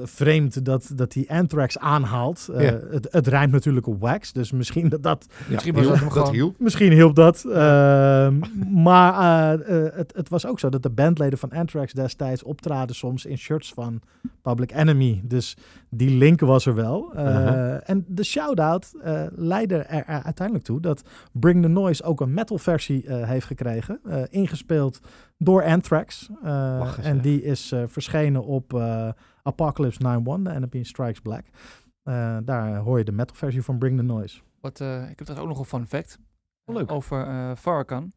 eh, vreemd dat, dat hij Anthrax aanhaalt. Eh, Ja. het, het rijmt natuurlijk op wax, dus misschien dat dat Misschien Ja, was dat hielp, hielp. Misschien hielp dat. Ehm, maar eh, het, het was ook zo dat de bandleden van Anthrax destijds optraden soms in shirts van Public Enemy. Dus die link was er wel. Eh, Uh-huh. En de shout-out eh, leidde er, er uiteindelijk toe dat Bring the Noise ook een metal versie eh, heeft gekregen. eh, ingespeeld door Anthrax. Eh, en die is eh, verschenen op eh, Apocalypse 9-1, de Enemy Strikes Black. Eh, daar hoor je de metal versie van Bring the Noise. Wat, eh, ik heb trouwens ook nog een fun fact. Oh, leuk. Over eh Farrakhan.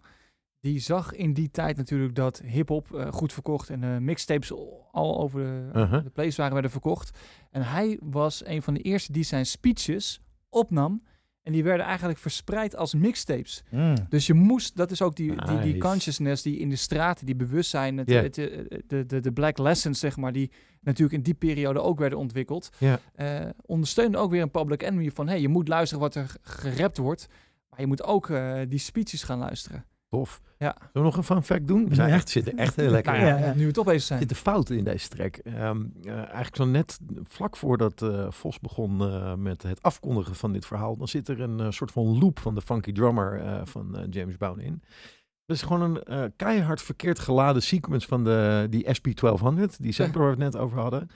Die zag in die tijd natuurlijk dat hip-hop eh, goed verkocht en eh, mixtapes al- over de, Uh-huh. de playswagen werden verkocht. En hij was een van de eerste die zijn speeches opnam. En die werden eigenlijk verspreid als mixtapes. Mm. Dus je moest, dat is ook die, die, die consciousness die in de straten, die bewustzijn, het, eh, de, de, de black lessons, zeg maar, die natuurlijk in die periode ook werden ontwikkeld. Eh, ondersteunde ook weer een public enemy van, hey, je moet luisteren wat er gerapt wordt, maar je moet ook eh, die speeches gaan luisteren. Tof. Ja. Zullen we nog een fun fact doen? We zijn echt, zitten echt heel lekker. Nou in. ja, Ja, ja. nu we toch bezig Er zijn. zitten fouten in deze track. Ehm, eh, eigenlijk zo net vlak voordat eh, Vos begon eh, met het afkondigen van dit verhaal, dan zit er een soort van loop van de funky drummer van James Brown in. Dat is gewoon een keihard verkeerd geladen sequence van de, die SP1200, die we het net over hadden.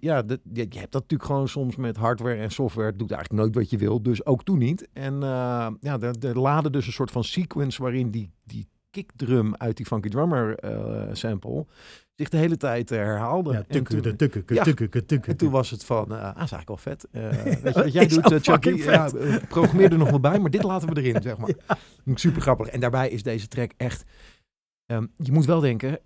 Ja, dat, je, hebt dat natuurlijk gewoon soms met hardware en software. Het doet eigenlijk nooit wat je wil, dus ook toen niet. En eh, ja, er, laden dus een soort van sequence waarin die, die kickdrum uit die funky drummer eh, sample zich de hele tijd eh, herhaalde. Ja, En tukke, toen- de tukke, Ja. en toen was het van, eh, ah, is eigenlijk wel vet. Eh, weet je wat jij doet, eh, Chucky? Ja, programmeer er nog wel bij, maar dit laten we erin, zeg maar. Super grappig. En daarbij is deze track echt... ehm, je moet wel denken,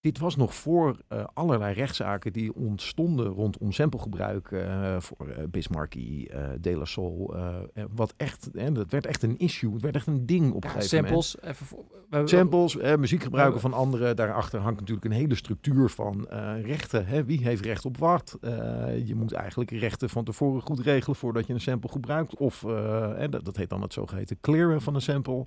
dit was nog voor eh, allerlei rechtszaken die ontstonden rondom samplegebruik eh, voor eh Bismarcky, De La eh, wat echt, en dat werd echt een issue. Het werd echt een ding op een Ja, gegeven moment. samples. Even voor, we hebben- Samples, eh, muziek gebruiken van anderen. Daarachter hangt natuurlijk een hele structuur van rechten. Hè? Wie heeft recht op wat? Je moet eigenlijk rechten van tevoren goed regelen voordat je een sample gebruikt. Of, en dat, dat heet dan het zogeheten clearen van een sample.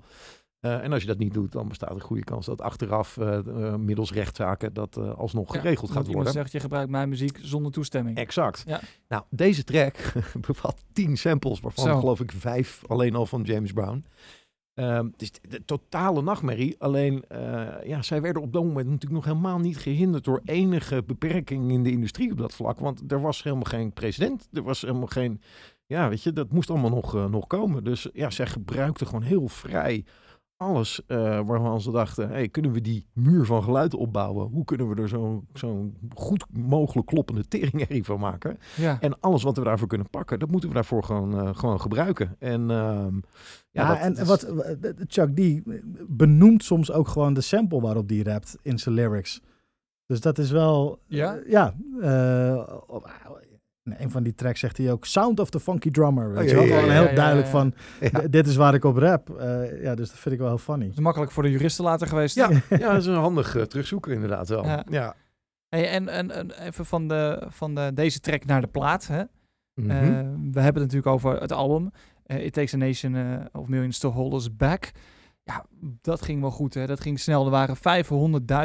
Eh, en als je dat niet doet, dan bestaat een goede kans dat achteraf, eh, eh, middels rechtszaken, dat alsnog Ja, geregeld gaat worden. zegt, je gebruikt mijn muziek zonder toestemming. Exact. Ja. Nou, deze track bevat tien samples, waarvan Zo. geloof ik vijf alleen al van James Brown. Ehm, het is de, de totale nachtmerrie. Alleen, ja, zij werden op dat moment natuurlijk nog helemaal niet gehinderd door enige beperking in de industrie op dat vlak. Want er was helemaal geen president. Er was helemaal geen, ja, weet je, dat moest allemaal nog, nog komen. Dus ja, zij gebruikten gewoon heel vrij alles eh, waarvan ze dachten, hey, kunnen we die muur van geluid opbouwen? Hoe kunnen we er zo'n zo'n goed mogelijk kloppende teringherrie van maken? Ja. En alles wat we daarvoor kunnen pakken, dat moeten we daarvoor gewoon, eh, gewoon gebruiken. En ehm, ja, Ja, dat en is- wat eh, Chuck D benoemt soms ook gewoon de sample waarop die rapt in zijn lyrics. Dus dat is wel. Ja? eh, ja. Een van die tracks zegt hij ook Sound of the Funky Drummer. Weet Oh, je ja, wel? ja, Gewoon ja, heel duidelijk ja. van dit is waar ik op rap. Eh, ja, dus dat vind ik wel heel funny. Het is makkelijk voor de juristen later geweest. ja, ja, dat is een handig eh, terugzoeken inderdaad wel. Ja. Ja. Hey, en, en, en even van, de, van de, deze track naar de plaat. Hè? Mhm. Eh, we hebben het natuurlijk over het album. It Takes a Nation of Millions to Hold Us Back. Ja, dat ging wel goed. Hè? Dat ging snel. Er waren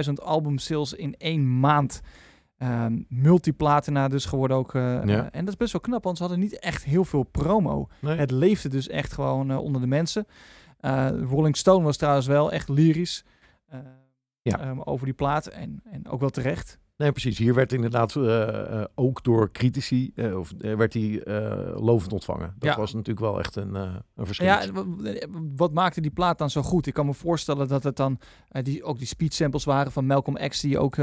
500.000 albumsales in één maand. Multiplatina dus geworden ook. eh, eh, en dat is best wel knap, want ze hadden niet echt heel veel promo. nee. Het leefde dus echt gewoon eh, onder de mensen. Rolling Stone was trouwens wel echt lyrisch Ja. ehm, over die plaat. En, en ook wel terecht. Nee, precies. Hier werd inderdaad eh, eh, ook door critici, eh, of werd hij lovend ontvangen. Dat Ja. was natuurlijk wel echt een, een verschil. Ja, wat maakte die plaat dan zo goed? Ik kan me voorstellen dat het dan die, ook die speed samples waren van Malcolm X, die je ook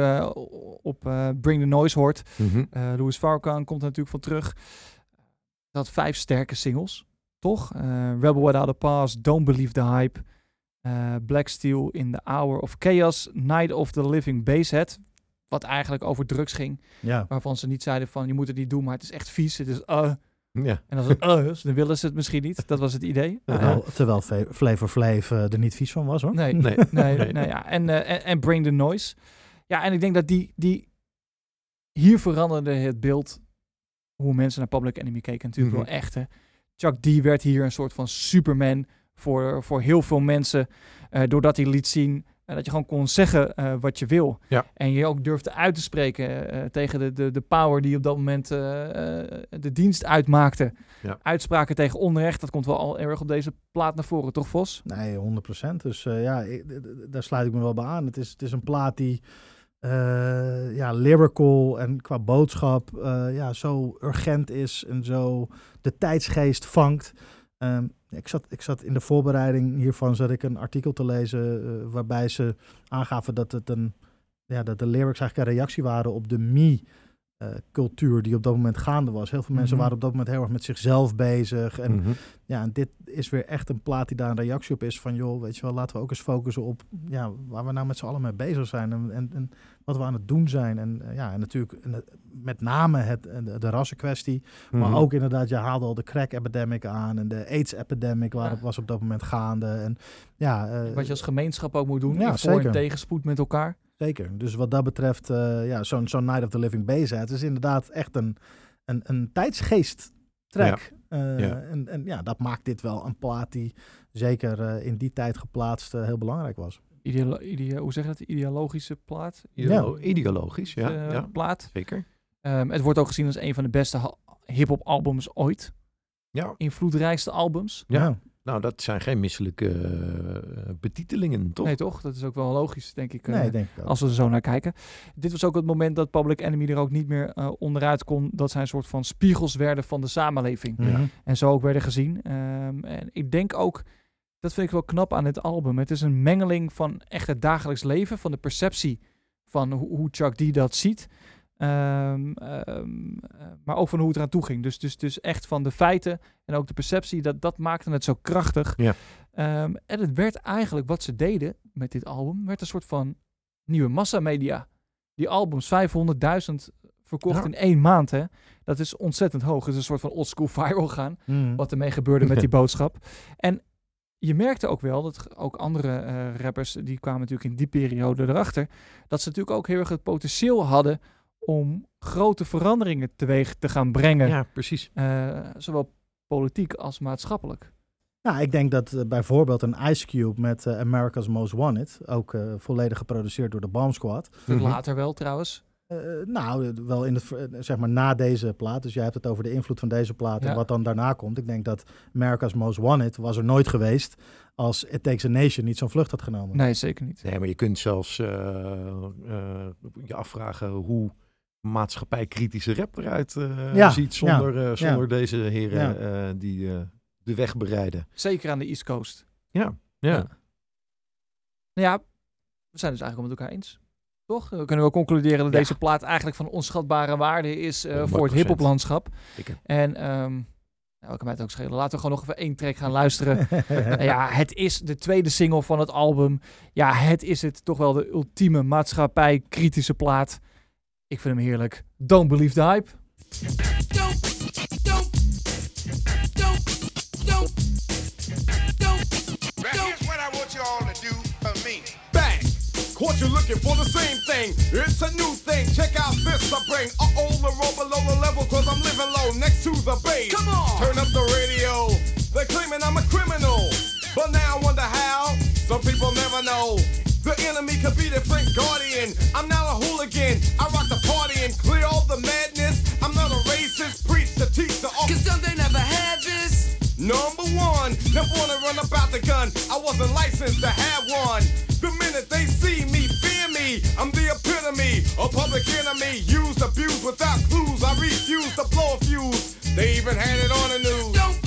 op Bring the Noise hoort. Mhm. Louis Farrakhan komt er natuurlijk van terug. Dat had vijf sterke singles, toch? Rebel Without a Past, Don't Believe the Hype, Black Steel in the Hour of Chaos, Night of the Living Basshead. Wat eigenlijk over drugs ging, Ja. waarvan ze niet zeiden van je moet het niet doen, maar het is echt vies. Het is uh. Ja. En als het uh is, dan willen ze het misschien niet. Dat was het idee. Terwijl, terwijl Flavor Flav eh, er niet vies van was hoor. Nee, Nee. nee, Nee. nee, ja. En, eh, en, en Bring the Noise. Ja, en ik denk dat die, die hier veranderde het beeld hoe mensen naar Public Enemy keken natuurlijk Mhm. wel echt. Hè. Chuck D werd hier een soort van Superman voor, voor heel veel mensen. eh, doordat hij liet zien dat je gewoon kon zeggen eh, wat je wil. Ja. En je ook durfde uit te spreken eh, tegen de, de, de power die op dat moment eh, de dienst uitmaakte. Ja. Uitspraken tegen onrecht, dat komt wel al erg op deze plaat naar voren, toch Vos? Nee, 100%. Dus eh, ja, ik- daar sluit ik me wel bij aan. Het is, het is een plaat die eh, ja, lyrical en qua boodschap eh, ja, zo urgent is en zo de tijdsgeest vangt. Ehm, ik, zat, ik zat in de voorbereiding hiervan zat ik een artikel te lezen eh, waarbij ze aangaven dat het een ja, dat de lyrics eigenlijk een reactie waren op de me cultuur die op dat moment gaande was. Heel veel mensen Mhm. waren op dat moment heel erg met zichzelf bezig. En Mhm. ja, en dit is weer echt een plaat die daar een reactie op is van, joh, weet je wel, laten we ook eens focussen op ja, waar we nou met z'n allen mee bezig zijn en, en, en wat we aan het doen zijn. En eh, ja, en natuurlijk en, eh, met name het, eh, de, de rassenkwestie, maar Mhm. ook inderdaad, je haalde al de crack epidemic aan en de AIDS epidemic waar Ja. het was op dat moment gaande. En ja, eh, Wat je als gemeenschap ook moet doen. Ja, in voor- en zeker. tegenspoed met elkaar. Zeker. Dus wat dat betreft, eh, ja, zo'n zo'n Night of the Living Bayset is inderdaad echt een, een, een tijdsgeest track. Eh, Ja. En, en ja, dat maakt dit wel een plaat die zeker eh, in die tijd geplaatst heel belangrijk was. Ideolo- idea- hoe zeg je dat? Ideologische plaat? Ideolo- Ideologisch, ja. Ja Plaat. zeker. Ehm, het wordt ook gezien als een van de beste hip-hop albums ooit. Ja, Invloedrijkste albums. Ja. Nou dat zijn geen misselijke eh, betitelingen, toch? Nee, toch? Dat is ook wel logisch, denk ik. eh, Nee, denk ik als we er zo naar kijken. Dit was ook het moment dat Public Enemy er ook niet meer eh, onderuit kon. Dat zij een soort van spiegels werden van de samenleving. Mhm. En zo ook werden gezien. Ehm, en ik denk ook, dat vind ik wel knap aan dit album. Het is een mengeling van echt het dagelijks leven, van de perceptie van hoe, hoe Chuck D dat ziet. Ehm, ehm, eh, maar ook van hoe het eraan toe ging. Dus, dus, dus echt van de feiten en ook de perceptie, dat, dat maakte het zo krachtig. Ja. Ehm, en het werd eigenlijk, wat ze deden met dit album, werd een soort van nieuwe massamedia. Die albums, 500.000 verkocht Ja. in één maand. Hè? Dat is ontzettend hoog. Het is een soort van oldschool viral gaan Mhm. wat ermee gebeurde met die boodschap. En je merkte ook wel dat ook andere eh, rappers, die kwamen natuurlijk in die periode erachter, dat ze natuurlijk ook heel erg het potentieel hadden om grote veranderingen teweeg te gaan brengen. Ja, precies. Eh, zowel politiek als maatschappelijk. Nou, ik denk dat eh, bijvoorbeeld een Ice Cube met eh, America's Most Wanted, ook volledig geproduceerd door de Bomb Squad. Mhm. Later wel trouwens. Eh, nou, wel in het, zeg maar na deze plaat. Dus jij hebt het over de invloed van deze plaat Ja. en wat dan daarna komt. Ik denk dat America's Most Wanted was er nooit geweest als It Takes a Nation niet zo'n vlucht had genomen. Nee, zeker niet. Nee, maar je kunt zelfs eh, eh, je afvragen hoe maatschappijkritische rap eruit eh, Ja, ziet zonder, eh, zonder deze heren Ja. eh, die eh, de weg bereiden. Zeker aan de East Coast. Ja, ja. Ja. Nou ja, we zijn dus eigenlijk wel met elkaar eens. Toch? We kunnen wel concluderen dat Ja. deze plaat eigenlijk van onschatbare waarde is eh, voor het 100%. hiphoplandschap. En um, nou, kan mij het ook schelen. Laten we gewoon nog even één track gaan luisteren. Ja, het is de tweede single van het album. Ja, het is het toch wel de ultieme maatschappij-kritische plaat. Ik vind hem heerlijk. Don't believe the hype. Don't, don't, don't, don't, don't, Now here's what I want you all to do for me. Bang! Caught you looking for the same thing. It's a new thing. Check out this I bring. Uh oh, the roll below the level, cause I'm living low next to the base. Come on. Turn up the radio. They're claiming I'm a criminal. But now I wonder how. Some people never know. The enemy could be the Frank Guardian. I'm not a hooligan. I rock the party and clear all the madness. I'm not a racist. Preach the teach the all. Cause don't they never had this? Number one, never wanna run about the gun. I wasn't licensed to have one. The minute they see me, fear me. I'm the epitome of public enemy. Used, abused without clues. I refuse to blow a fuse. They even had it on the news. Don't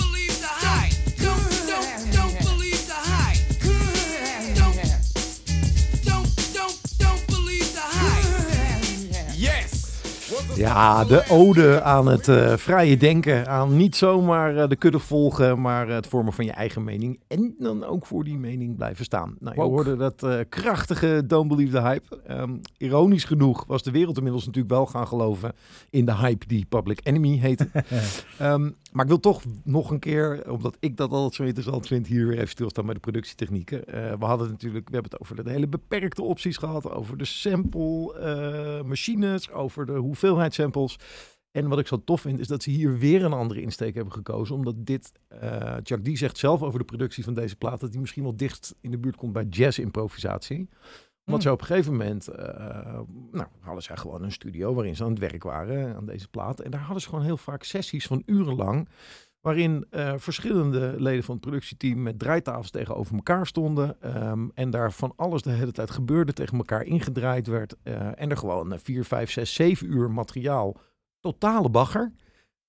Ja, de ode aan het eh, vrije denken. Aan niet zomaar eh, de kudde volgen, maar het vormen van je eigen mening. En dan ook voor die mening blijven staan. Nou, je hoorde dat eh, krachtige Don't Believe the Hype. Ehm, ironisch genoeg was de wereld inmiddels natuurlijk wel gaan geloven in de hype die Public Enemy heette. Ehm, maar ik wil toch nog een keer, omdat ik dat altijd zo interessant vind, hier weer even stilstaan bij de productietechnieken. We hadden natuurlijk, we hebben het over de hele beperkte opties gehad, over de sample machines, over de hoeveelheid samples. En wat ik zo tof vind, is dat ze hier weer een andere insteek hebben gekozen. Omdat dit, eh Chuck D zegt zelf over de productie van deze plaat, dat hij misschien wel dichtst in de buurt komt bij jazz-improvisatie. Omdat Hmm. ze op een gegeven moment, eh, nou, hadden zij gewoon een studio waarin ze aan het werk waren aan deze plaat. En daar hadden ze gewoon heel vaak sessies van urenlang. Waarin eh, verschillende leden van het productieteam met draaitafels tegenover elkaar stonden. ehm, en daar van alles de hele tijd gebeurde, tegen elkaar ingedraaid werd. eh, en er gewoon eh, vier, vijf, zes, zeven uur materiaal, totale bagger.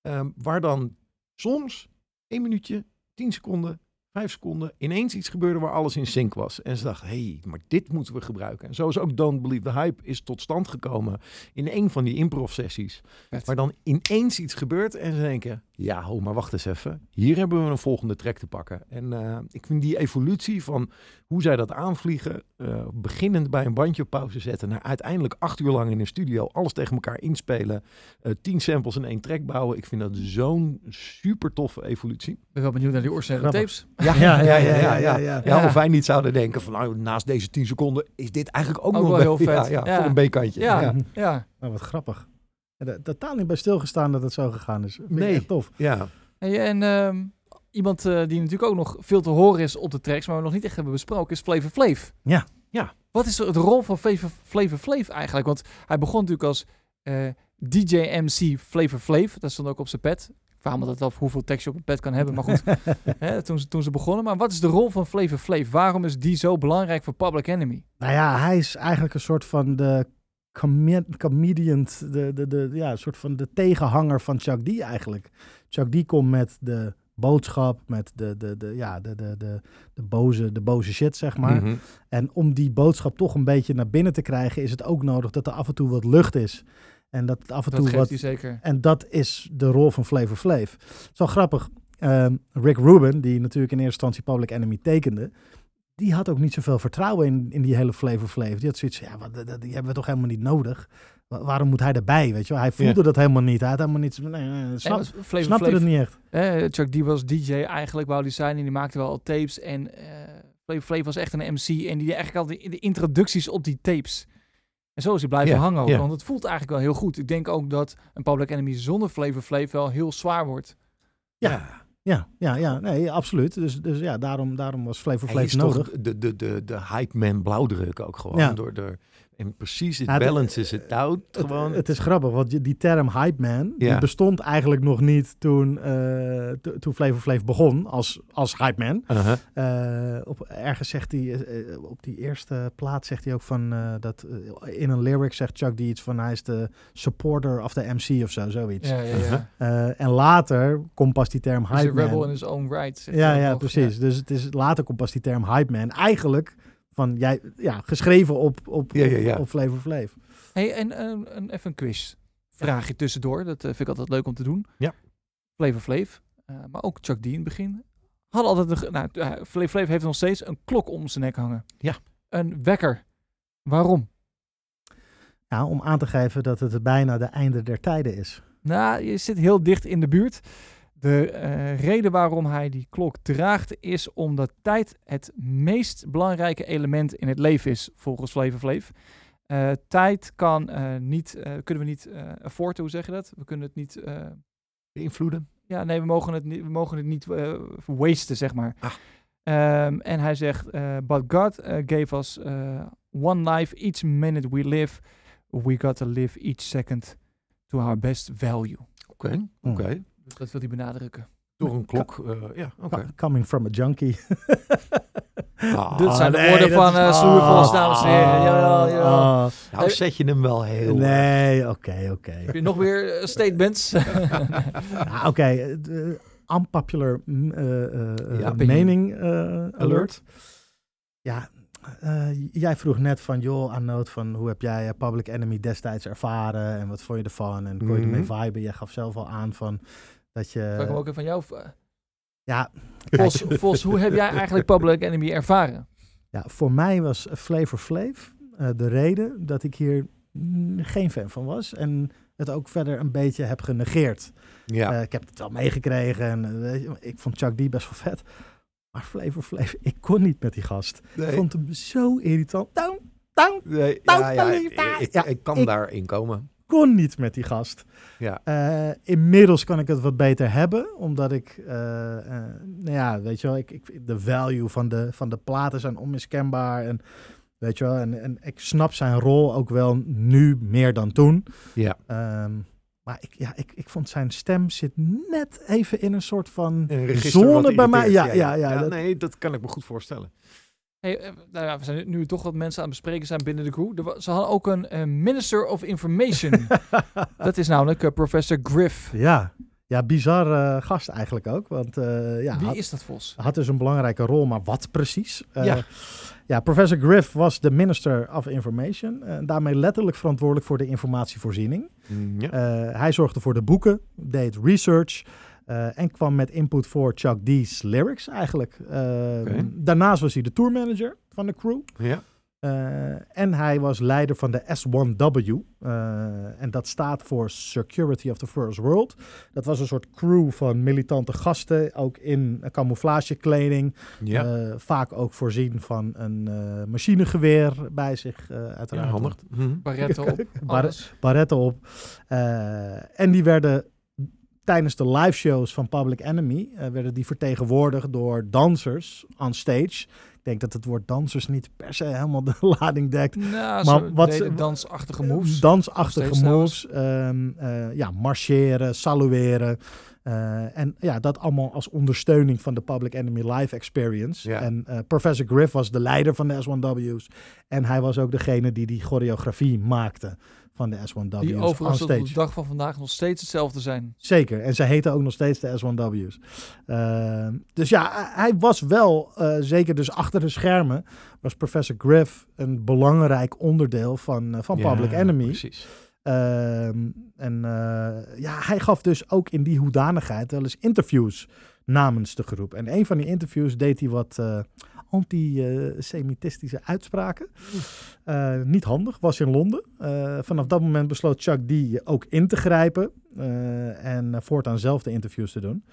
ehm, waar dan soms één minuutje, tien seconden, vijf seconden ineens iets gebeurde waar alles in sync was. En ze dachten, hé, hey, maar dit moeten we gebruiken. En zo is ook Don't Believe the Hype is tot stand gekomen in een van die improv-sessies. Vet. Waar dan ineens iets gebeurt en ze denken, ja, ho, maar wacht eens even. Hier hebben we een volgende track te pakken. En eh, ik vind die evolutie van hoe zij dat aanvliegen, eh, beginnend bij een bandje op pauze zetten, naar uiteindelijk acht uur lang in een studio alles tegen elkaar inspelen, eh, tien samples in één track bouwen. Ik vind dat zo'n super toffe evolutie. Ik ben wel benieuwd naar die originele Grappig. tapes. Ja, Ja, ja, ja, ja, ja, ja. Ja, of wij niet zouden denken van nou, naast deze 10 seconden is dit eigenlijk ook, Ook nog wel heel ja, vet. Ja, Ja. voor een B-kantje. Ja, Ja. ja. Nou, wat grappig. Ja, daar- totaal niet bij stilgestaan dat het zo gegaan is. Vind ik Nee. echt tof. Ja. Hey, en ehm, iemand eh, die natuurlijk ook nog veel te horen is op de tracks, maar we nog niet echt hebben besproken, is Flavor Flav. Ja. Ja. Wat is de rol van Flavor, Flavor Flav eigenlijk? Want hij begon natuurlijk als eh, DJ MC Flavor Flav. Dat stond ook op zijn pet. Ik vraag me dat af hoeveel tekst je op een pet kan hebben, maar goed. hè, toen, ze, toen ze begonnen. Maar wat is de rol van Flavor Flav? Waarom is die zo belangrijk voor Public Enemy? Nou ja, hij is eigenlijk een soort van de comedian, de, de, de, ja, soort van de tegenhanger van Chuck D eigenlijk. Chuck D komt met de boodschap, met de, de, de, ja, de, de, de, de, boze, de boze shit, zeg maar. Mhm. En om die boodschap toch een beetje naar binnen te krijgen, is het ook nodig dat er af en toe wat lucht is. En dat het af en Dat toe wat zeker. en dat is de rol van Flavor Flav. Het is wel grappig. ehm, Rick Rubin, die natuurlijk in eerste instantie Public Enemy tekende, die had ook niet zoveel vertrouwen in, in die hele Flavor Flav. Die had zoiets ja, wat, die hebben we toch helemaal niet nodig. Wa- waarom moet hij erbij, weet je wel? Hij voelde dat helemaal niet. Hij had helemaal niet... Nee, nee, snap, Nee, Flavor snapte Flav- het niet echt. Eh, Chuck D was DJ eigenlijk, wou die zijn. En die maakte wel al tapes. En eh Flavor Flav was echt een MC. En die deed eigenlijk al de, de introducties op die tapes. En zo is hij blijven Ja, hangen ook. ja. Want het voelt eigenlijk wel heel goed. Ik denk ook dat een Public Enemy zonder Flavor Flav wel heel zwaar wordt. Ja. Ja, ja, ja, nee, absoluut. Dus, dus ja, daarom, daarom was is toch nodig. de, de, de, de hype man blauwdruk ook gewoon. Ja. Door, door, en precies, het Ja, het- balance is het out. Het, Gewoon. het is grappig, want je- die term hype man, die Ja. bestond eigenlijk nog niet toen, eh, to- toen Flavor Flav begon als, als hype man. Uh-huh. Eh, op, ergens zegt hij, eh, op die eerste plaat zegt hij ook van eh, dat in een lyric zegt Chuck D iets van hij is de supporter of the MC of zo, zoiets. Ja, ja, ja. Eh, en later komt pas die term hype rebel in man. his own right. Ja, ja, nog. precies. Dus het is, later komt pas die term hype man. Eigenlijk van jij, ja, geschreven op, op, Ja, ja, ja. op, Flav. Hey, en eh, een, even een quiz. Vraagje tussendoor. Dat eh, vind ik altijd leuk om te doen. Ja. Flavor Flav, eh, maar ook Chuck D in het begin. Hadden altijd een, nou, uh, Flavor Flav heeft nog steeds een klok om zijn nek hangen. Ja. Een wekker. Waarom? Ja, om aan te geven dat het bijna de einde der tijden is. Nou, je zit heel dicht in de buurt. De eh, reden waarom hij die klok draagt is omdat tijd het meest belangrijke element in het leven is, volgens Flavor Flav. Eh, tijd kan eh, niet, kunnen we niet afforden, hoe zeg je dat? We kunnen het niet, Beïnvloeden. ja, nee, we mogen het niet, we mogen het niet wasten, zeg maar. Ah. Ehm, en hij zegt, but God gave us one life, each minute we live, we got to live each second to our best value. Oké, oké. Dus dat wil hij benadrukken. Door een klok. eh, ja. Co- Coming from a junkie. Ah, Dit zijn de nee, woorden van eh ah, Stoervos, dames en heren. Jawel, jawel. ah, nou zet je hem wel heel... nee, oké, oké. Heb je nog weer eh, statements? Nou, Oké, eh, de unpopular mm, eh, eh, eh, Ja. mening eh, alert. Ja, eh, jij vroeg net van, joh, Arnoud, van hoe heb jij eh, Public Enemy destijds ervaren en wat vond je ervan en kon je ermee Mhm. viben? Jij gaf zelf al aan van dat je... Zal ik hem ook even van jou vragen? ja, Vos, Vos, hoe heb jij eigenlijk Public Enemy ervaren? ja, voor mij was Flavor Flav eh, de reden dat ik hier geen fan van was en het ook verder een beetje heb genegeerd. Ja. Eh, ik heb het wel meegekregen en eh, weet je, ik vond Chuck D best wel vet. Maar Flavor Flav, ik kon niet met die gast. Ik vond hem zo irritant. Down, down, nee, ja, ja, ik, ik, ja, ik kan ik- daarin komen. Kon niet met die gast. Ja. Eh, inmiddels kan ik het wat beter hebben, omdat ik, eh, nou ja, weet je wel, ik, ik, de value van de, van de platen zijn onmiskenbaar. En, weet je wel, en, en ik snap zijn rol ook wel nu meer dan toen. Ja. Ehm, maar ik, ja, ik, ik vond zijn stem zit net even in een soort van Een zone bij mij. Ja, irriteert. ja, ja. dat- nee, dat kan ik me goed voorstellen. Hey, eh, nou ja, we zijn nu toch wat mensen aan het bespreken zijn binnen de crew. Ze hadden ook een eh, Minister of Information. dat is namelijk eh, Professor Griff. ja. ja, bizar eh, gast eigenlijk ook. Want eh, ja, Wie had- is dat, Vos? had dus een belangrijke rol, maar wat precies? Eh, Ja. ja, professor Griff was de Minister of Information. En daarmee letterlijk verantwoordelijk voor de informatievoorziening. Mm, Ja. Eh, hij zorgde voor de boeken, deed research eh, en kwam met input voor Chuck D's lyrics eigenlijk. Eh. Daarnaast was hij de tourmanager van de crew. ja. Eh, en hij was leider van de S1W. eh, en dat staat voor Security of the First World. Dat was een soort crew van militante gasten, ook in camouflagekleding. Ja. Eh, vaak ook voorzien van een eh, machinegeweer bij zich, eh uiteraard. ja, handig. Mhm. Barretto op. Bar- alles. Barretten op. Eh, en die werden tijdens de live shows van Public Enemy eh, werden die vertegenwoordigd door dansers on stage. Ik denk dat het woord dansers niet per se helemaal de lading dekt. Nou, Maar ze wat deden ze- dansachtige moves. Dansachtige moves. ehm, eh, ja, marcheren, salueren. eh, en ja, dat allemaal als ondersteuning van de Public Enemy Live Experience. Ja. En eh, Professor Griff was de leider van de S1W's. En hij was ook degene die die choreografie maakte van de S1W's Die overigens tot stage. de dag van vandaag nog steeds hetzelfde zijn. Zeker. En zij heten ook nog steeds de S1W's. Ehm, dus ja, hij was wel, eh, zeker dus achter de schermen, was Professor Griff een belangrijk onderdeel van, eh, van Ja, Public Enemy. Precies. Ehm, en eh, ja, hij gaf dus ook in die hoedanigheid wel eens interviews namens de groep. En een van die interviews deed hij wat eh, antisemitistische uitspraken. Eh, niet handig, was in Londen. Eh, vanaf dat moment besloot Chuck D ook in te grijpen eh, en voortaan zelf de interviews te doen.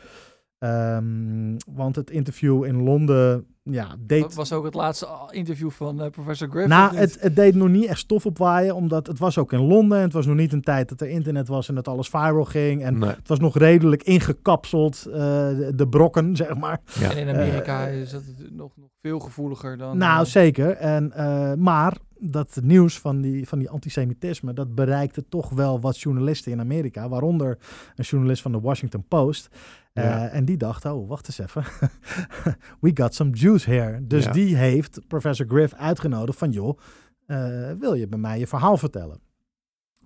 Ehm, want het interview in Londen ja, deed... Dat was ook het laatste interview van eh, Professor Griff. of Nou, niet? het, het deed nog niet echt stof opwaaien, omdat het was ook in Londen. En het was nog niet een tijd dat er internet was en dat alles viral ging. En Nee. het was nog redelijk ingekapseld, eh, de, de brokken, zeg maar. Ja. En in Amerika eh, is dat nog, nog veel gevoeliger dan... Nou, zeker. En, eh, maar dat nieuws van die, van die antisemitisme, dat bereikte toch wel wat journalisten in Amerika. Waaronder een journalist van de Washington Post. Eh, Ja. En die dacht, oh, wacht eens even. We got some juice here. Dus Ja. die heeft professor Griff uitgenodigd van, joh, eh, wil je bij mij je verhaal vertellen?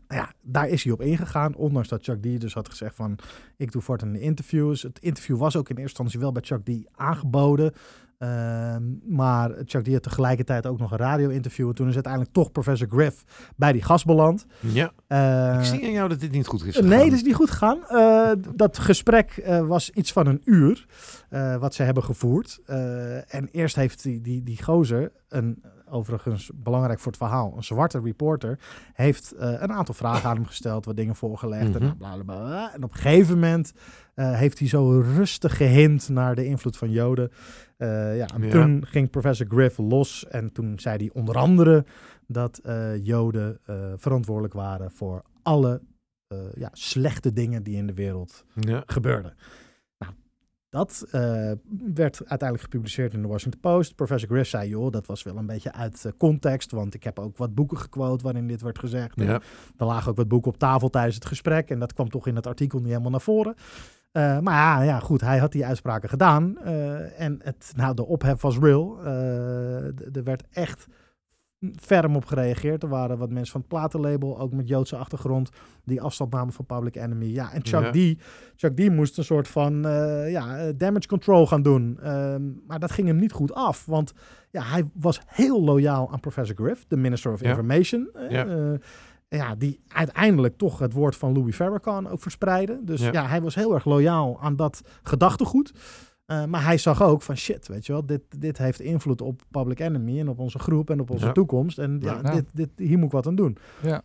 Nou Ja, daar is hij op ingegaan, ondanks dat Chuck D dus had gezegd van, ik doe voortaan de interviews. Het interview was ook in eerste instantie wel bij Chuck D aangeboden. Ehm, maar Chuck D had tegelijkertijd ook nog een radio-interview. En toen is uiteindelijk toch professor Griff bij die gast beland. Ja, Eh, ik zie aan jou dat dit niet goed is Nee, gegaan. dat is niet goed gegaan. Eh, dat gesprek eh, was iets van een uur eh, wat ze hebben gevoerd. En eerst heeft die, die, die gozer, een, overigens belangrijk voor het verhaal, een zwarte reporter, heeft een aantal vragen aan hem gesteld, wat dingen voorgelegd en Mhm. bla bla bla. En op een gegeven moment heeft hij zo rustig gehint naar de invloed van Joden. Eh, ja, en Ja. toen ging professor Griff los en toen zei hij onder andere dat eh, Joden eh, verantwoordelijk waren voor alle ja, slechte dingen die in de wereld Ja. gebeurden. Nou, dat werd uiteindelijk gepubliceerd in de Washington Post. Professor Griff zei, joh, dat was wel een beetje uit context, want ik heb ook wat boeken gequote waarin dit werd gezegd. Er lagen ook wat boeken op tafel tijdens het gesprek en dat kwam toch in het artikel niet helemaal naar voren. Eh, maar ja, ja, goed, hij had die uitspraken gedaan eh, en het, nou, de ophef was real. Eh, er werd echt ferm op gereageerd. Er waren wat mensen van het platenlabel, ook met Joodse achtergrond, die afstand namen van Public Enemy. Ja, en Chuck Ja. D, Chuck D moest een soort van ja, damage control gaan doen. Ehm, maar dat ging hem niet goed af, want ja, hij was heel loyaal aan Professor Griff, de Minister of Ja. Information. Ja. Ja, die uiteindelijk toch het woord van Louis Farrakhan ook verspreidde. Dus Ja. ja, hij was heel erg loyaal aan dat gedachtegoed. Eh, maar hij zag ook van shit, weet je wel, dit, dit heeft invloed op Public Enemy en op onze groep en op onze Ja. toekomst. En ja, Ja. Dit, dit, hier moet ik wat aan doen. Ja.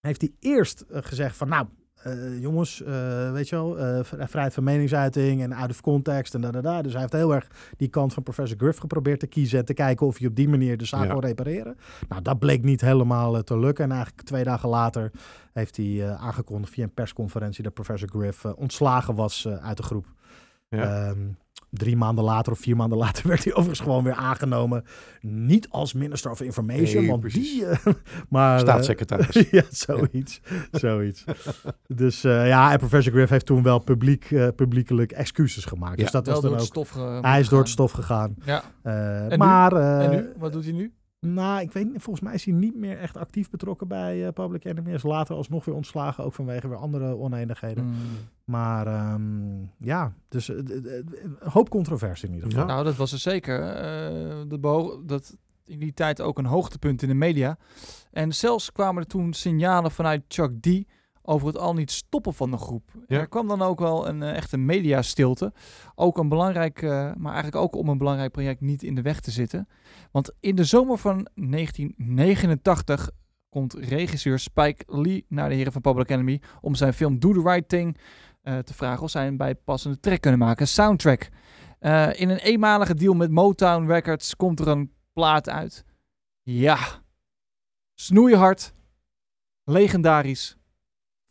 Heeft hij eerst eh, gezegd van nou, eh, jongens, eh, weet je wel, eh, vrijheid van meningsuiting en out of context en da da da. Dus hij heeft heel erg die kant van Professor Griff geprobeerd te kiezen en te kijken of hij op die manier de zaak Ja. kon repareren. Nou, dat bleek niet helemaal te lukken. En eigenlijk twee dagen later heeft hij aangekondigd via een persconferentie dat Professor Griff ontslagen was uit de groep. Ja. Ehm, drie maanden later of vier maanden later werd hij overigens gewoon weer aangenomen. Niet als Minister of Information, Nee, want precies. die... eh, maar, eh, Staatssecretaris. ja, zoiets. zoiets. Dus eh, ja, en Professor Griff heeft toen wel publiek, publiekelijk excuses gemaakt. Ja. Dus dat wel was door dan het ook... stof Hij is door het stof gegaan. Ja. Eh, maar eh, En nu? Wat doet hij nu? Nou, ik weet niet, volgens mij is hij niet meer echt actief betrokken bij eh, Public Enemy. Is later alsnog weer ontslagen, ook vanwege weer andere oneenigheden. Mm. Maar ehm, ja, dus eh, een hoop controversie in ieder geval. Ja. Nou, dat was er zeker. Eh, de beho- dat in die tijd ook een hoogtepunt in de media. En zelfs kwamen er toen signalen vanuit Chuck D over het al niet stoppen van de groep. Ja. Er kwam dan ook wel een uh, echte mediastilte. Ook een belangrijk, uh, maar eigenlijk ook om een belangrijk project niet in de weg te zitten. Want in de zomer van 1989 komt regisseur Spike Lee naar de heren van Public Enemy om zijn film Do the Right Thing uh, te vragen of zij een bijpassende track kunnen maken, een soundtrack. Uh, in een eenmalige deal met Motown Records komt er een plaat uit. Ja, snoeihard, legendarisch,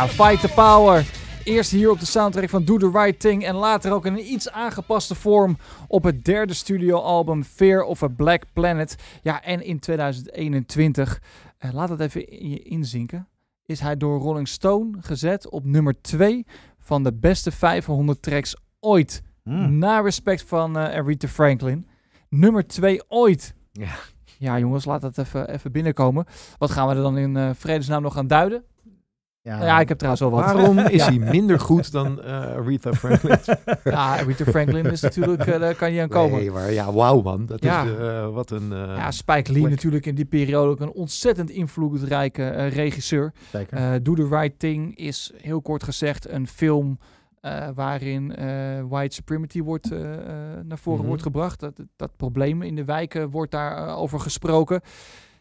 Ja, Fight the Power. Eerst hier op de soundtrack van Do the Right Thing en later ook in een iets aangepaste vorm op het derde studioalbum Fear of a Black Planet. Ja, en in 2021, eh, laat het even in je inzinken, is hij door Rolling Stone gezet op nummer 2 van de beste 500 tracks ooit. Hmm. Na respect van eh, Aretha Franklin. Nummer 2 ooit. Ja. Ja, jongens, laat dat even, even binnenkomen. Wat gaan we er dan in eh, vredesnaam nog aan duiden? Ja, Nou ja, ik heb trouwens wel wat. Waarom is Ja. hij minder goed dan eh Aretha Franklin? Ja, Aretha Franklin is natuurlijk, eh, daar kan je aan komen. Nee, maar ja, wauw man. Dat Ja. is eh, wat een... eh, Ja, Spike Lee natuurlijk in die periode ook een ontzettend invloedrijke eh, regisseur. Zeker. Eh Do the Right Thing is heel kort gezegd een film eh, waarin eh, white supremacy wordt, naar voren Mhm. wordt gebracht. Dat, dat probleem in de wijken wordt daar eh, over gesproken.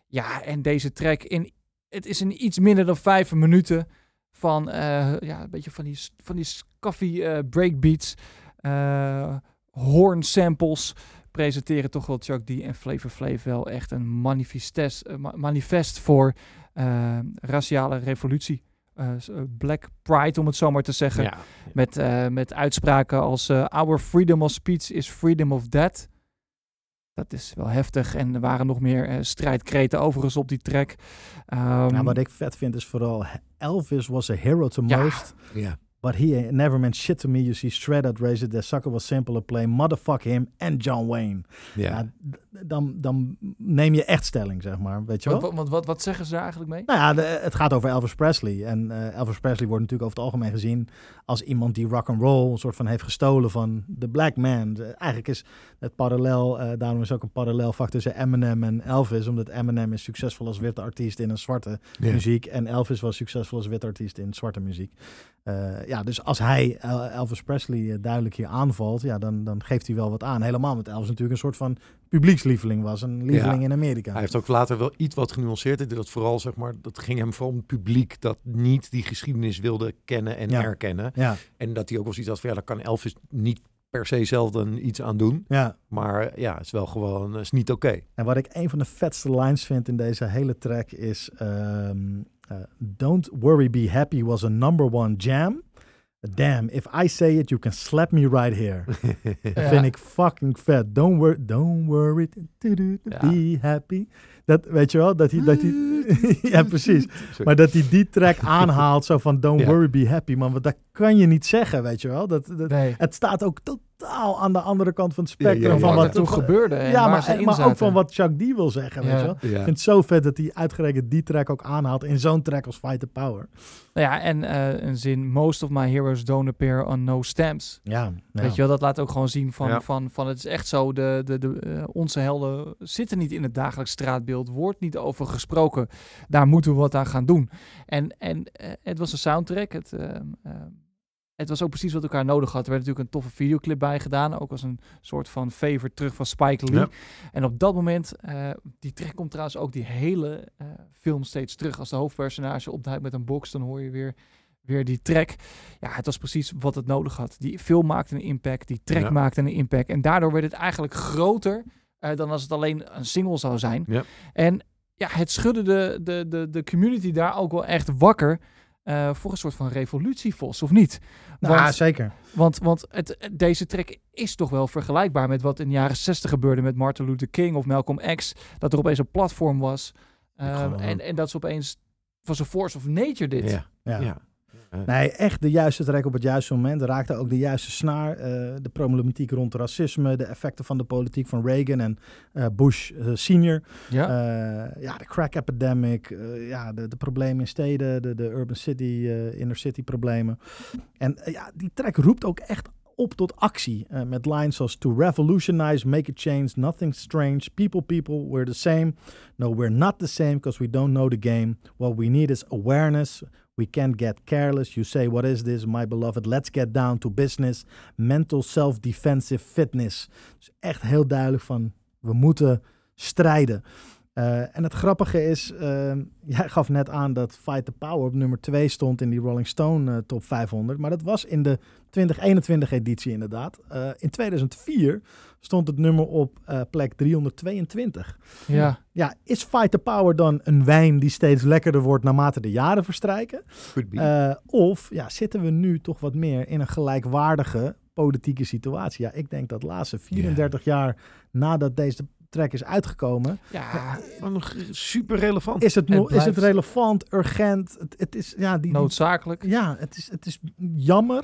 Ja, en deze track, in, het is in iets minder dan vijf minuten van eh, ja, een beetje van die, van die scuffy eh, breakbeats, eh horn samples presenteren toch wel Chuck D en Flavor Flav wel echt een manifestes, eh, ma- manifest voor raciale revolutie. Black Pride, om het zo maar te zeggen. ja. Met, met uitspraken als Our freedom of speech is freedom of death. Dat is wel heftig. En er waren nog meer eh, strijdkreten overigens op die track. Ehm, Nou, wat ik vet vind is vooral Elvis was a hero to Ja. most. ja. But he never meant shit to me. You see, Shred Out Razor, the sucker was simple to play. Motherfuck him and John Wayne. Ja. Ja, d- dan, dan neem je echt stelling, zeg maar. Weet je wel? wat, wat, wat, wat zeggen ze daar eigenlijk mee? Nou ja, de- het gaat over Elvis Presley. En eh, Elvis Presley wordt natuurlijk over het algemeen gezien als iemand die rock and roll een soort van heeft gestolen van de black man. De- eigenlijk is het parallel, eh, daarom is ook een parallelvak tussen Eminem en Elvis, omdat Eminem is succesvol als witte artiest in een zwarte Ja. muziek en Elvis was succesvol als witte artiest in zwarte muziek. Eh, ja, dus als hij El- Elvis Presley eh, duidelijk hier aanvalt, ja, dan, dan geeft hij wel wat aan. Helemaal met Elvis natuurlijk een soort van publiekslieveling was, een lieveling Ja. in Amerika. Hij heeft ook later wel iets wat genuanceerd. Dat vooral, zeg maar, dat ging hem vooral om het publiek dat niet die geschiedenis wilde kennen en Ja. erkennen. Ja, En dat hij ook wel zoiets had van, ja, daar kan Elvis niet per se zelf dan iets aan doen. ja. Maar eh, ja, het is wel gewoon, het is niet oké. En wat ik een van de vetste lines vind in deze hele track is... ehm, eh, Don't worry, be happy was a number one jam. Damn, if I say it, you can slap me right here. Dat Ja. vind ik fucking vet. Don't worry, don't worry, do, do, Ja. be happy. Dat, weet je wel, dat hij... Dat hij ja, precies. Sorry. Maar dat hij die track aanhaalt, zo van don't Ja. worry, be happy. Man, want dat kan je niet zeggen, weet je wel. Dat, dat, Nee. Het staat ook totaal aan de andere kant van het Ja, ja, spectrum. ja. van Wat wat er toen gebeurde en Ja, maar, in maar ook van wat Chuck D wil zeggen, weet je wel. Ja. Ik vind het zo vet dat hij uitgerekend die track ook aanhaalt in zo'n track als Fight the Power. Nou ja, en eh, een zin, most of my heroes don't appear on no stamps. Ja, Weet je wel, dat laat ook gewoon zien van, Ja. van, van het is echt zo, de, de, de, eh, onze helden zitten niet in het dagelijks straatbeeld, wordt niet over gesproken. Daar moeten we wat aan gaan doen. En, en eh, het was een soundtrack, het, ehm, ehm, het was ook precies wat elkaar nodig had. Er werd natuurlijk een toffe videoclip bij gedaan, ook als een soort van favor terug van Spike Lee. Ja. En op dat moment, eh, die track komt trouwens ook die hele eh, film steeds terug. Als de hoofdpersonage opduikt met een box, dan hoor je weer, weer die track. Ja, het was precies wat het nodig had. Die film maakte een impact, die track Ja. maakte een impact. En daardoor werd het eigenlijk groter eh, dan als het alleen een single zou zijn. Ja. En ja, het schudde de, de, de, de community daar ook wel echt wakker eh, voor een soort van revolutievos, of niet? Nou, Want- zeker. Want, want het, deze track is toch wel vergelijkbaar met wat in de jaren 60 gebeurde met Martin Luther King of Malcolm X. Dat er opeens een platform was. Ehm, en, en dat ze opeens was een force of nature dit. Ja. Ja. Ja. Nee, echt de juiste track op het juiste moment. Raakte ook de juiste snaar. eh, de problematiek rond racisme, de effecten van de politiek van Reagan en eh, Bush eh, senior. Ja. Ja, de crack epidemic, ja, de, de problemen in steden, de, de urban city, inner city problemen. En ja, die track roept ook echt op tot actie. eh, met lines als to revolutionize, make a change, nothing strange, people, people, we're the same. No, we're not the same because we don't know the game. What we need is awareness. We can't get careless. You say, what is this, my beloved? Let's get down to business. Mental self-defensive fitness. Dus echt heel duidelijk van, we moeten strijden. Eh, en het grappige is, eh, jij gaf net aan dat Fight the Power op nummer 2 stond in die Rolling Stone eh, top 500. Maar dat was in de 2021 editie inderdaad. Eh, in 2004 stond het nummer op plek 322. ja. Ja, is Fight the Power dan een wijn die steeds lekkerder wordt naarmate de jaren verstrijken? Of ja, zitten we nu toch wat meer in een gelijkwaardige politieke situatie? Ja, ik denk dat de laatste 34 jaar nadat deze track is uitgekomen, ja, Maar nog super relevant. is het, is het relevant, urgent? Het, het is, ja, die, die- noodzakelijk. ja het, is, het is jammer,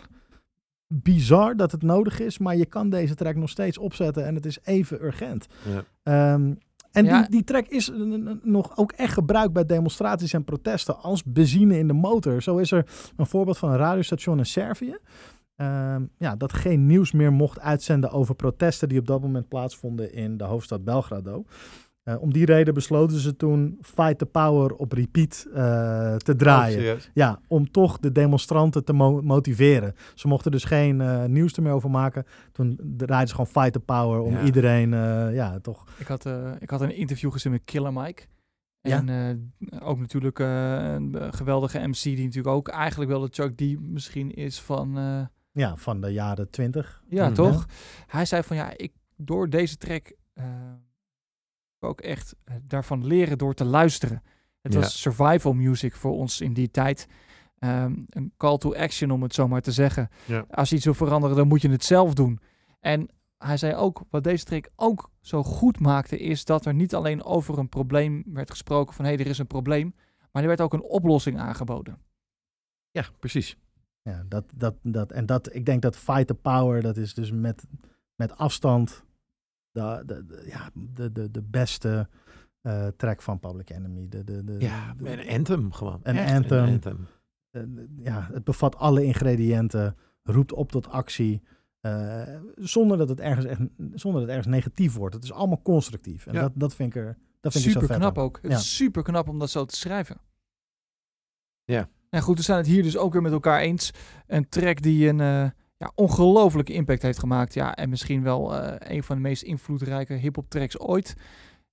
bizar dat het nodig is, maar je kan deze track nog steeds opzetten en het is even urgent. Ja. Ehm, en Ja. die, die track is eh, nog ook echt gebruikt bij demonstraties en protesten als benzine in de motor. Zo is er een voorbeeld van een radiostation in Servië. Ehm, ja, dat geen nieuws meer mocht uitzenden over protesten die op dat moment plaatsvonden in de hoofdstad Belgrado. Eh, om die reden besloten ze toen Fight the Power op repeat eh, te draaien. Oh, serieus? Ja, om toch de demonstranten te mo- motiveren. Ze mochten dus geen eh, nieuws er meer over maken. Toen draaiden ze gewoon Fight the Power om Ja. iedereen, eh, ja, toch. Ik had, eh, ik had een interview gezien met Killer Mike. Ja. En eh, ook natuurlijk eh, een geweldige MC die natuurlijk ook eigenlijk wel de Chuck D misschien is van... Ja, van de jaren twintig. Ja, Mhm. toch? Hij zei van ja, ik door deze track eh, ook echt eh, daarvan leren door te luisteren. Het Ja. was survival music voor ons in die tijd. Ehm, een call to action om het zo maar te zeggen. Ja. Als je iets wil veranderen, dan moet je het zelf doen. En hij zei ook, wat deze track ook zo goed maakte, is dat er niet alleen over een probleem werd gesproken van hé, hey, er is een probleem. Maar er werd ook een oplossing aangeboden. Ja, precies. Ja, dat, dat, dat, en dat, ik denk dat Fight the Power, dat is dus met, met afstand de, de, de- ja, de, de, de beste eh, track van Public Enemy. De, de, de, Ja, de- een anthem gewoon. Een Echt anthem. Een anthem. eh, ja, het bevat alle ingrediënten, roept op tot actie. eh, zonder, dat het ergens echt, zonder dat het ergens negatief wordt. Het is allemaal constructief. En Ja. dat, dat vind ik er dat vind ik super zo vet knap aan. ook. Het Ja. is super knap om dat zo te schrijven. En goed, we zijn het hier dus ook weer met elkaar eens. Een track die een eh ja, ongelofelijke impact heeft gemaakt. Ja, en misschien wel eh, een van de meest invloedrijke hip-hop tracks ooit.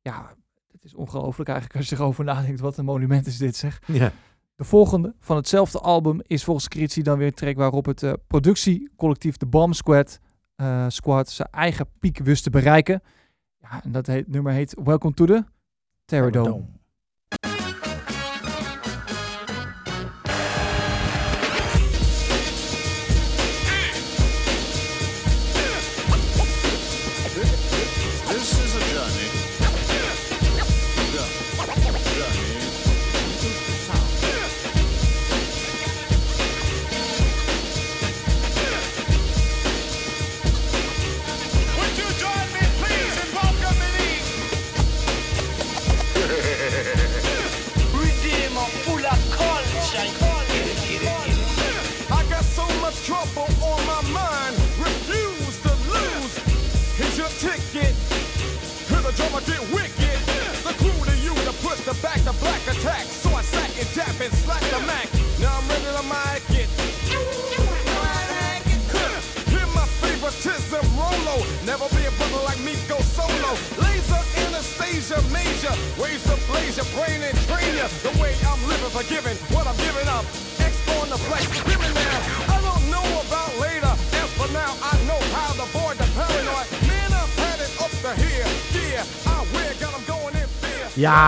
Ja, het is ongelooflijk eigenlijk als je erover nadenkt. Wat een monument is dit, zeg. Ja. De volgende van hetzelfde album is volgens Kritsi dan weer een track waarop het eh, productiecollectief The Bomb Squad, Squad zijn eigen piek wist te bereiken. Ja, en dat heet, nummer heet Welcome to the Terrordome. Dome.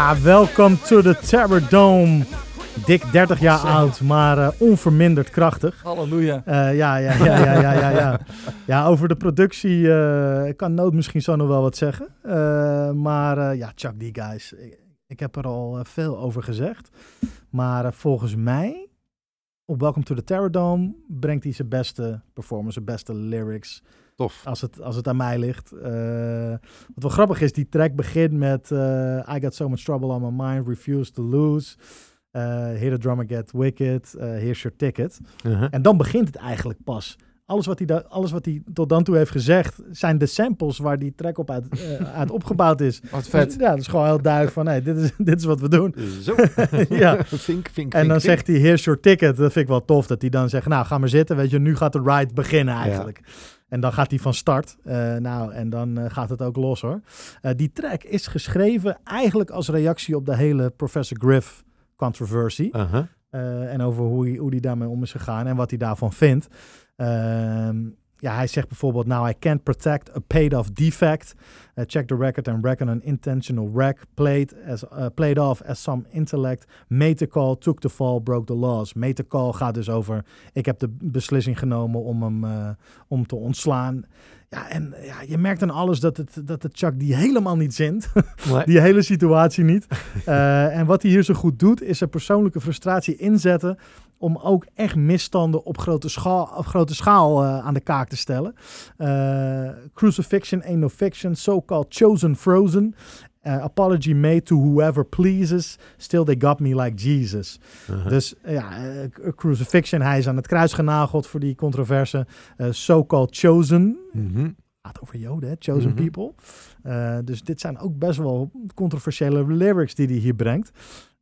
Ja, welkom to the Terror Dome. Dik 30 jaar oud, maar eh, onverminderd krachtig. Halleluja. Eh, ja, ja, ja, ja, ja, ja, ja. Ja, over de productie eh, kan Nood misschien zo nog wel wat zeggen. Maar ja, Chuck D, guys. Ik, ik heb er al veel over gezegd. Maar volgens mij, op Welcome to the Terror Dome, brengt hij zijn beste performance, zijn beste lyrics. Tof. Als het, als het aan mij ligt. Eh, wat wel grappig is, die track begint met eh, I got so much trouble on my mind, refuse to lose. Eh hear the drummer get wicked, here's your ticket. Uh-huh. En dan begint het eigenlijk pas. Alles wat, hij da- alles wat hij tot dan toe heeft gezegd, zijn de samples waar die track op uit, eh, uit opgebouwd is. Wat vet. Ja, dat is gewoon heel duidelijk van, hey, dit, is, dit is wat we doen. Zo. Ja. Vink, vink, En dan vink, zegt hij, here's your ticket. Dat vind ik wel tof, dat hij dan zegt, nou, ga maar zitten. Weet je, nu gaat de ride beginnen eigenlijk. En dan gaat hij van start. Eh, nou, en dan eh, gaat het ook los hoor. Eh, die track is geschreven eigenlijk als reactie op de hele Professor Griff controversie. Uh-huh. Eh, en over hoe hij, hoe hij daarmee om is gegaan en wat hij daarvan vindt. Ehm, ja, hij zegt bijvoorbeeld, now I can't protect a paid-off defect. Uh, check the record and reckon an intentional wreck played, as, uh, played off as some intellect. Made the call, took the fall, broke the laws. Made the call gaat dus over, ik heb de beslissing genomen om hem eh, om te ontslaan. Ja, en ja, je merkt aan alles dat het, dat het Chuck die helemaal niet zint. Nee. die hele situatie niet. Eh, en wat hij hier zo goed doet, is zijn persoonlijke frustratie inzetten om ook echt misstanden op grote schaal, op grote schaal eh, aan de kaak te stellen. Eh, crucifixion ain't no fiction, so-called chosen frozen. Eh, apology made to whoever pleases, still they got me like Jesus. Uh-huh. Dus ja, crucifixion, hij is aan het kruis genageld voor die controverse. So-called chosen, Mhm. gaat over Joden, hè? chosen Mhm. people. Dus dit zijn ook best wel controversiële lyrics die hij hier brengt.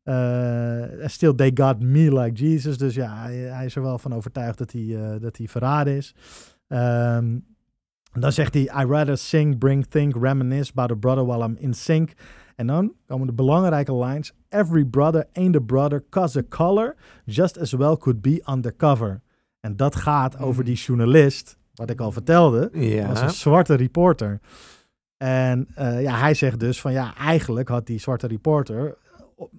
Eh, still they got me like Jesus. Dus ja, hij, hij is er wel van overtuigd dat hij, eh, dat hij verraden is. Ehm, dan zegt hij, I rather sing, bring, think, reminisce about a brother while I'm in sync. En dan komen de belangrijke lines. Every brother ain't a brother, cause a color just as well could be undercover. En dat gaat over die journalist, wat ik al vertelde. Ja. was een zwarte reporter. En eh, ja, hij zegt dus van ja, eigenlijk had die zwarte reporter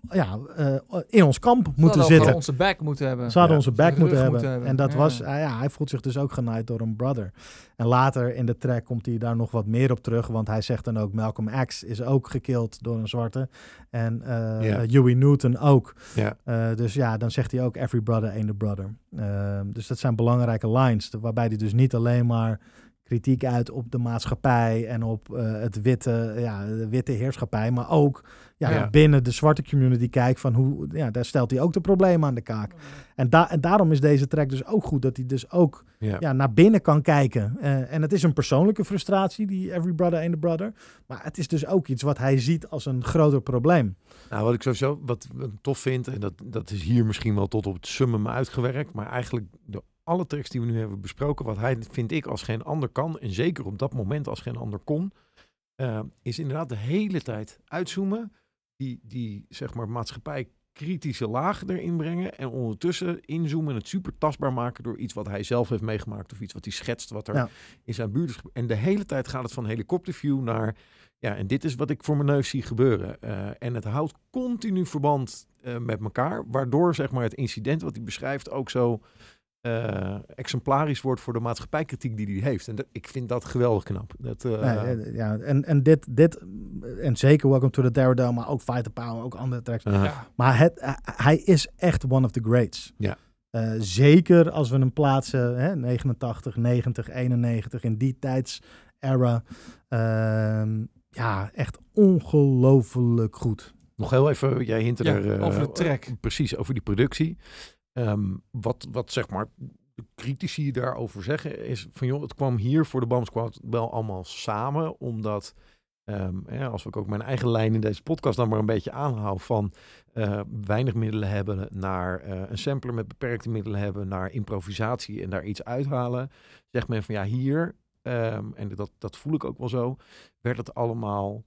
ja, eh, in ons kamp moeten zitten. onze back moeten hebben. Ze hadden Ja. onze back moeten, moeten hebben. En dat Ja. was, ah ja, hij voelt zich dus ook genaaid door een brother. En later in de track komt hij daar nog wat meer op terug. Want hij zegt dan ook, Malcolm X is ook gekild door een zwarte. En eh Ja. Huey Newton ook. Ja. Eh, dus ja, dan zegt hij ook, every brother ain't a brother. Ehm, dus dat zijn belangrijke lines. Waarbij hij dus niet alleen maar kritiek uit op de maatschappij en op eh, het witte, ja, de witte heerschappij, maar ook ja, Ja. binnen de zwarte community kijkt van hoe, ja, daar stelt hij ook de problemen aan de kaak. En, da en daarom is deze track dus ook goed, dat hij dus ook Ja. ja, naar binnen kan kijken. Eh, en het is een persoonlijke frustratie, die Every Brother ain't a Brother, maar het is dus ook iets wat hij ziet als een groter probleem. Nou, wat ik sowieso wat, wat tof vind, en dat, dat is hier misschien wel tot op het summum uitgewerkt, maar eigenlijk de alle tracks die we nu hebben besproken, wat hij, vind ik, als geen ander kan, en zeker op dat moment als geen ander kon, eh, is inderdaad de hele tijd uitzoomen, die, die zeg maar maatschappij kritische laag erin brengen en ondertussen inzoomen en het super tastbaar maken door iets wat hij zelf heeft meegemaakt of iets wat hij schetst wat er Ja. in zijn buurt is. En de hele tijd gaat het van helikopterview naar ja, en dit is wat ik voor mijn neus zie gebeuren. Eh, en het houdt continu verband eh, met elkaar, waardoor zeg maar het incident wat hij beschrijft ook zo eh, exemplarisch wordt voor de maatschappijkritiek die hij heeft. En dat, ik vind dat geweldig knap. Dat, eh, Nee, eh, ja, en, en dit, dit, en zeker Welcome to the Daredevil, maar ook Fighter Power, ook andere tracks. uh, Ja. Maar het, hij is echt one of the greats. Ja. Eh, zeker als we hem plaatsen, hè, 89, 90, 91, in die tijdsera. Ehm ja, echt ongelooflijk goed. Nog heel even, jij hint Ja, er over de track. Precies, over die productie. Ehm, wat, wat zeg maar de critici daarover zeggen is van joh, het kwam hier voor de Bam wel allemaal samen, omdat ehm, als ik ook mijn eigen lijn in deze podcast dan maar een beetje aanhoud van eh, weinig middelen hebben naar eh, een sampler met beperkte middelen hebben naar improvisatie en daar iets uithalen, zegt men van ja hier ehm, en dat, dat voel ik ook wel zo, werd het allemaal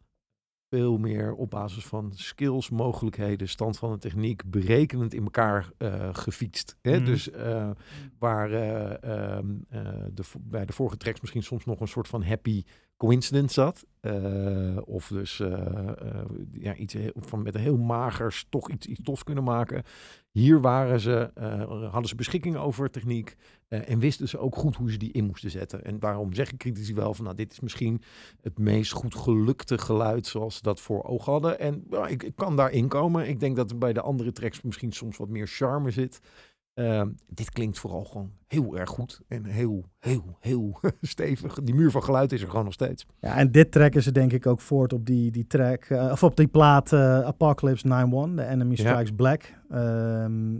veel meer op basis van skills, mogelijkheden, stand van de techniek, berekenend in elkaar eh, gefietst. Hè? Mhm. Dus eh, waar eh, ehm, eh, de, bij de vorige tracks misschien soms nog een soort van happy coincidence zat, eh, of dus eh, eh, ja, iets van met een heel magers toch iets, iets tofs kunnen maken. Hier waren ze, hadden ze beschikking over techniek en wisten ze ook goed hoe ze die in moesten zetten. En waarom zeggen critici wel van nou, dit is misschien het meest goed gelukte geluid zoals ze dat voor ogen hadden. En ik, ik kan daarin komen. Ik denk dat er bij de andere tracks misschien soms wat meer charme zit. Ehm, dit klinkt vooral gewoon heel erg goed en heel, heel, heel stevig. Die muur van geluid is er gewoon nog steeds. Ja, en dit trekken ze denk ik ook voort op die, die track, eh, of op die plaat eh, Apocalypse 9-1, The Enemy Ja. Strikes Black. Ehm,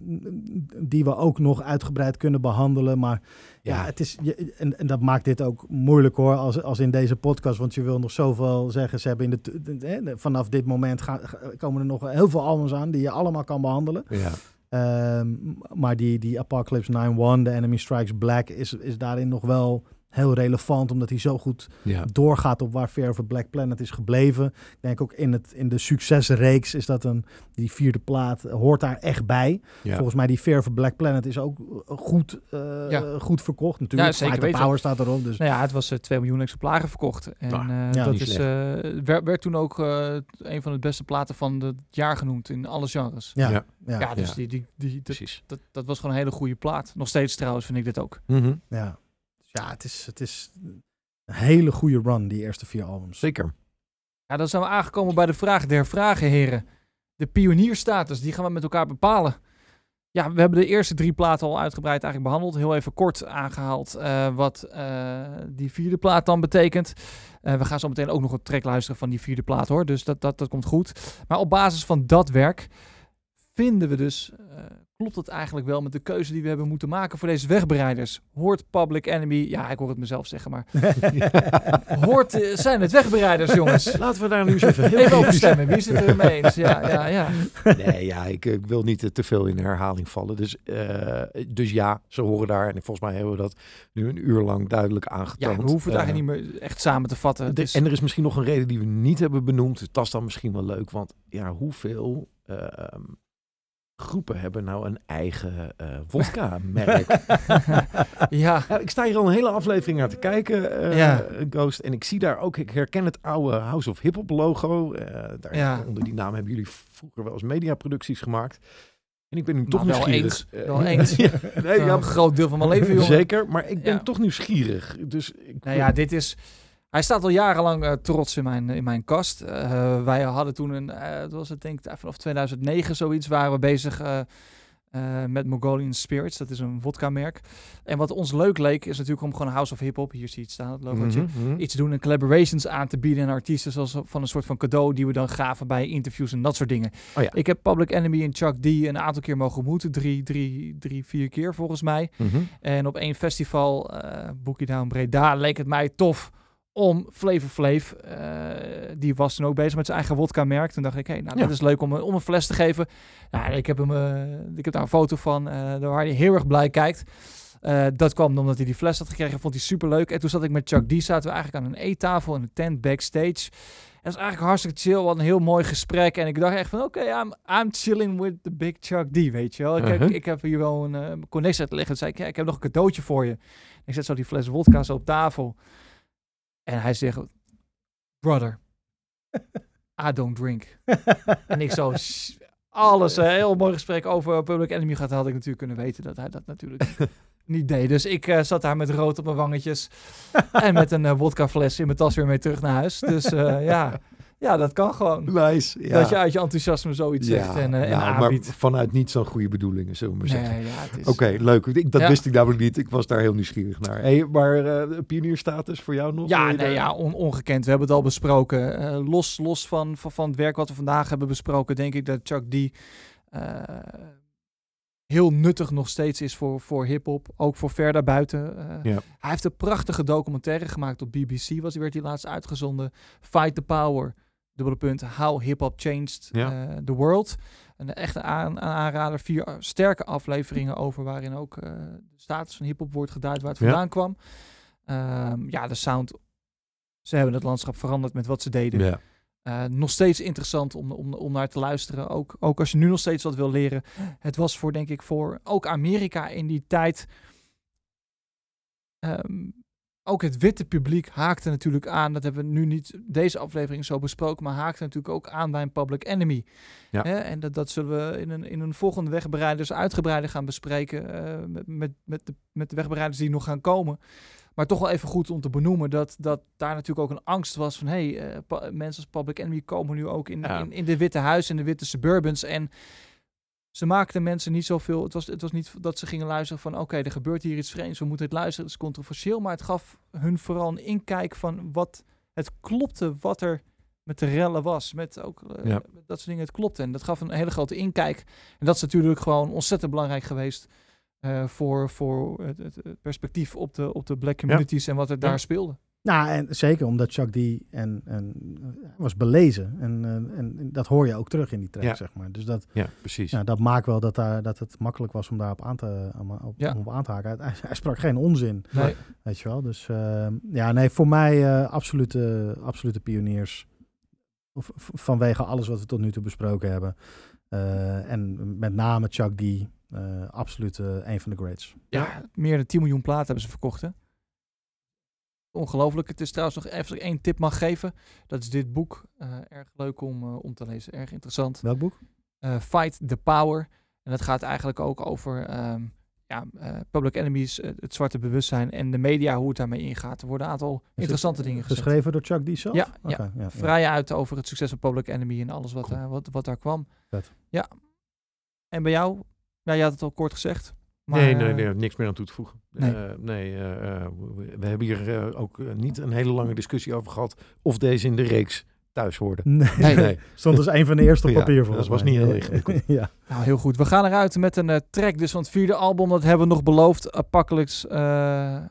die we ook nog uitgebreid kunnen behandelen. Maar ja, Ja. het is, je- en, en dat maakt dit ook moeilijk hoor, als, als in deze podcast. Want je wil nog zoveel zeggen. Ze hebben in de, t- de- de- de- vanaf dit moment gaan, komen er nog heel veel albums aan die je allemaal kan behandelen. Ja. Ehm, maar die, die Apocalypse 9-1, The Enemy Strikes Black, is, is daarin nog wel heel relevant. Omdat hij zo goed Ja. doorgaat op waar Fear of a Black Planet is gebleven. Ik denk ook in, het, in de succesreeks is dat een, die vierde plaat hoort daar echt bij. Ja. Volgens mij die Fear of a Black Planet is ook eh, goed, eh, Ja. goed verkocht. Natuurlijk, Ja, zeker. Power staat erop. Dus Nou ja, het was eh, 2 miljoen exemplaren verkocht. En Nou, eh, ja, dat is, eh, werd, werd toen ook eh, een van de beste platen van het jaar genoemd in alle genres. ja, Ja. ja. Ja, dus Ja. Die, die, die, dat, Precies. dat, dat was gewoon een hele goede plaat. Nog steeds trouwens vind ik dit ook. Mhm. ja. Ja, het is, het is een hele goede run, die eerste vier albums. Zeker. Ja, dan zijn we aangekomen bij de vraag der vragen, heren. De pionierstatus, die gaan we met elkaar bepalen. Ja, we hebben de eerste drie platen al uitgebreid eigenlijk behandeld. Heel even kort aangehaald eh, wat eh, die vierde plaat dan betekent. Eh, we gaan zo meteen ook nog een track luisteren van die vierde plaat hoor. Dus dat, dat, dat komt goed. Maar op basis van dat werk vinden we dus... klopt het eigenlijk wel met de keuze die we hebben moeten maken voor deze wegbereiders? Hoort Public Enemy... Ja, ik hoor het mezelf zeggen, maar... Hoort, eh, zijn het wegbereiders, jongens? Laten we daar nu eens even heel Even over stemmen. Wie is het er mee eens? Ja, ja, ja. Nee, ja, ik, ik wil niet eh, te veel in herhaling vallen. Dus, eh, dus ja, ze horen daar. En volgens mij hebben we dat nu een uur lang duidelijk Ja, aangetoond. we hoeven het eigenlijk niet meer echt samen te vatten. De- En er is misschien nog een reden die we niet hebben benoemd. Dat is dan misschien wel leuk. Want ja, hoeveel ehm, groepen hebben nou een eigen eh vodka-merk? ja, Ja, ik sta hier al een hele aflevering naar te kijken, Ja. Ghost. En ik zie daar ook, ik herken het oude House of Hip Hop logo. Eh, daar, Ja. Onder die naam hebben jullie vroeger wel eens mediaproducties gemaakt. En ik ben nu toch Nou, wel nieuwsgierig. eens. Wel eens. ja, nee, ja, een groot deel van mijn leven, jongen. zeker. Maar ik ben toch nieuwsgierig. Dus ik, Nou ja, dit is... Hij staat al jarenlang eh, trots in mijn, in mijn kast. Eh, wij hadden toen een... eh dat was het denk ik vanaf 2009 zoiets... waren we bezig met Mongolian Spirits. Dat is een vodka-merk. En wat ons leuk leek is natuurlijk om gewoon House of Hip Hop... Hier zie je het staan, het logootje. Mhm, mhm. iets doen en collaborations aan te bieden aan artiesten zoals van een soort van cadeau die we dan gaven bij interviews en dat soort dingen. Oh ja. Ik heb Public Enemy en Chuck D een aantal keer mogen ontmoeten, drie, drie, drie vier keer volgens mij. Mhm. En op één festival, eh Bookie Down Breda, leek het mij tof om Flavor Flav, eh, die was toen ook bezig met zijn eigen wodka-merk. Toen dacht ik, hé, nou, Ja. dat is leuk om, een- om een fles te geven. Nou, ik heb, hem, eh, ik heb daar een foto van, eh waar hij heel erg blij kijkt. Eh, dat kwam omdat hij die fles had gekregen, vond hij super leuk. En toen zat ik met Chuck D, zaten we eigenlijk aan een eettafel in een tent backstage. En dat is eigenlijk hartstikke chill, wat een heel mooi gesprek. En ik dacht echt van, oké, I'm, I'm chilling with the big Chuck D, weet je wel. Ik, heb- Mhm. ik heb hier wel een uh, connectie uit liggen. Toen zei ik, ja, ik heb nog een cadeautje voor je. Ik zet zo die fles wodka zo op tafel. En hij zegt, brother, I don't drink. en ik zo, "Sh- alles, een heel mooi gesprek over Public Enemy gehad. Had ik natuurlijk kunnen weten dat hij dat natuurlijk niet deed. Dus ik eh, zat daar met rood op mijn wangetjes. en met een eh wodkafles in mijn tas weer mee terug naar huis. Dus eh, ja. Ja, dat kan gewoon. Nice. Ja. Dat je uit je enthousiasme zoiets zegt en, eh, en nou, aanbiedt. Maar vanuit niet zo'n goede bedoelingen, zullen we maar zeggen. Nee, ja. Oké, leuk. Ik, dat wist ik namelijk niet. Ik was daar heel nieuwsgierig naar. Hey, maar eh pionierstatus voor jou nog? Ja, nee, daar- ja on- ongekend. We hebben het al besproken. Eh, los los van, van, van het werk wat we vandaag hebben besproken, denk ik dat Chuck D heel nuttig nog steeds is voor, voor hip-hop. Ook voor ver daarbuiten. Ja. Hij heeft een prachtige documentaire gemaakt op BBC. Was, die werd die laatst uitgezonden. Fight the Power. Dubbele punt. How Hip-Hop Changed Ja. eh, the World. Een echte aan, aanrader. Vier eh, sterke afleveringen over waarin ook eh, de status van hip-hop wordt geduid waar het Ja. vandaan kwam. Ehm, ja, de sound. Ze hebben het landschap veranderd met wat ze deden. Ja. Nog steeds interessant om, om, om naar te luisteren. Ook, ook als je nu nog steeds wat wil leren. Het was voor, denk ik, voor ook Amerika in die tijd. ehm, ook het witte publiek haakte natuurlijk aan. Dat hebben we nu niet deze aflevering zo besproken, maar haakte natuurlijk ook aan bij een Public Enemy. Ja. En dat, dat zullen we in een, in een volgende wegbereiders uitgebreider gaan bespreken. eh, met, met, met, de, met de wegbereiders die nog gaan komen. Maar toch wel even goed om te benoemen dat, dat daar natuurlijk ook een angst was van... hé, hey, eh, mensen als Public Enemy komen nu ook in, Ja. in, in de witte huis en de witte suburbans. En ze maakten mensen niet zoveel... Het was, het was niet dat ze gingen luisteren van... oké, er gebeurt hier iets vreemds, we moeten het luisteren, het is controversieel. Maar het gaf hun vooral een inkijk van wat het klopte, wat er met de rellen was. Met ook eh, Ja. dat soort dingen, het klopte. En dat gaf een hele grote inkijk. En dat is natuurlijk gewoon ontzettend belangrijk geweest... eh, voor, voor het, perspectief op de, op de black communities en wat er Ja. daar speelde. Nou, en zeker omdat Chuck D en, en eh, was belezen. En, eh, en, en dat hoor je ook terug in die track, Ja. zeg maar. Dus dat, Ja, precies. ja, dat maakt wel dat, daar, dat het makkelijk was om daarop aan te, op, Ja. om op aan te haken. Hij, hij sprak geen onzin, Nee. weet je wel. Dus eh, ja, nee, voor mij eh, absolute, absolute pioniers. Of, vanwege alles wat we tot nu toe besproken hebben. En met name Chuck D. absoluut een van de greats. Ja, meer dan 10 miljoen platen hebben ze verkocht, hè? Ongelooflijk. Het is trouwens nog even één tip mag geven. Dat is dit boek. Eh, erg leuk om, eh, om te lezen. Erg interessant. Welk boek? Eh, Fight the Power. En dat gaat eigenlijk ook over ehm, ja, public enemies, het zwarte bewustzijn en de media, hoe het daarmee ingaat. Er worden een aantal interessante dingen gezegd. Geschreven door Chuck D. zelf? Ja, Oké, ja. ja, ja. Vrij uit over het succes van Public Enemy en alles wat, Cool. wat, wat daar kwam. Vet. Ja. En bij jou? Ja, je had het al kort gezegd. Maar, nee, nee, eh, nee, niks meer aan toe te voegen. nee. Eh, nee eh, eh, we, hebben hier eh, ook niet een hele lange discussie over gehad of deze in de reeks thuis hoorde. Nee, Nee. Nee. Stond als een van de eerste op Ja, papier dat volgens was mij. niet heel ingewikkeld. ja. Nou, heel goed. We gaan eruit met een eh, track dus van het vierde album. Dat hebben we nog beloofd. Apocalypse eh, eh,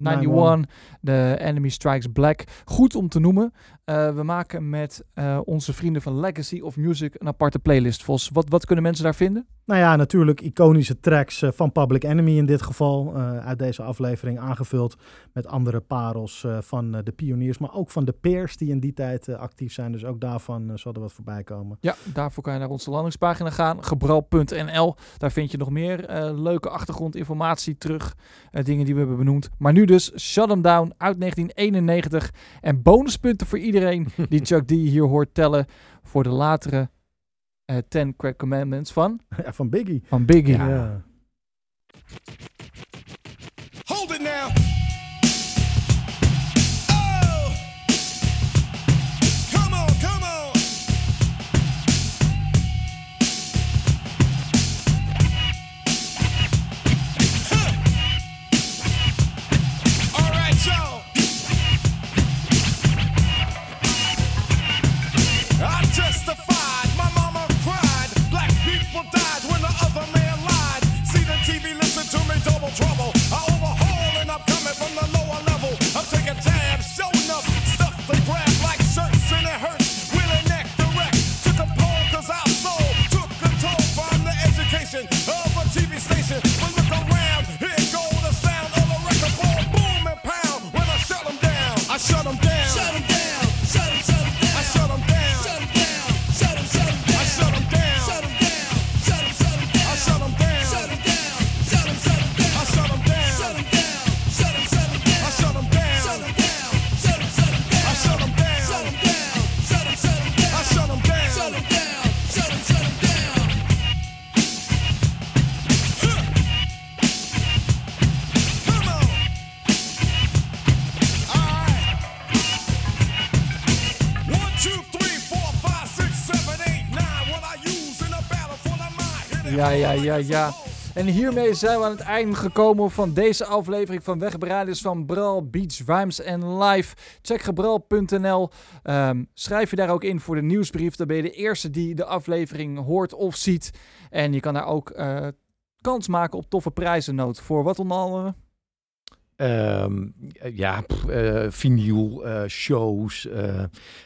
91. The Enemy Strikes Black. Goed om te noemen. Eh, we maken met eh, onze vrienden van Legacy of Music een aparte playlist. Vos, wat, wat kunnen mensen daar vinden? Nou ja, natuurlijk iconische tracks eh, van Public Enemy in dit geval. eh, uit deze aflevering aangevuld met andere parels eh, van eh, de pioniers. Maar ook van de peers die in die tijd actief zijn. Dus ook daarvan zal er wat voorbij komen. Ja, daarvoor kan je naar onze landingspagina gaan. Gebral.nl. Daar vind je nog meer eh, leuke achtergrondinformatie terug. eh, dingen die we hebben benoemd. Maar nu dus Shut 'em Down uit 1991. En bonuspunten voor iedereen die Chuck D hier hoort tellen. Voor de latere eh 10 Crack Commandments van, ja, van Biggie. van Biggie. Ja. Ja, ja, ja. En hiermee zijn we aan het einde gekomen van deze aflevering van Wegbereiders van Bral, Beats, Rhymes en Live. Check gebral.nl. Ehm, schrijf je daar ook in voor de nieuwsbrief. Dan ben je de eerste die de aflevering hoort of ziet. En je kan daar ook eh, kans maken op toffe prijzennoot. Voor wat onder andere? Ehm, ja, pff, eh, vinyl, eh, shows. eh,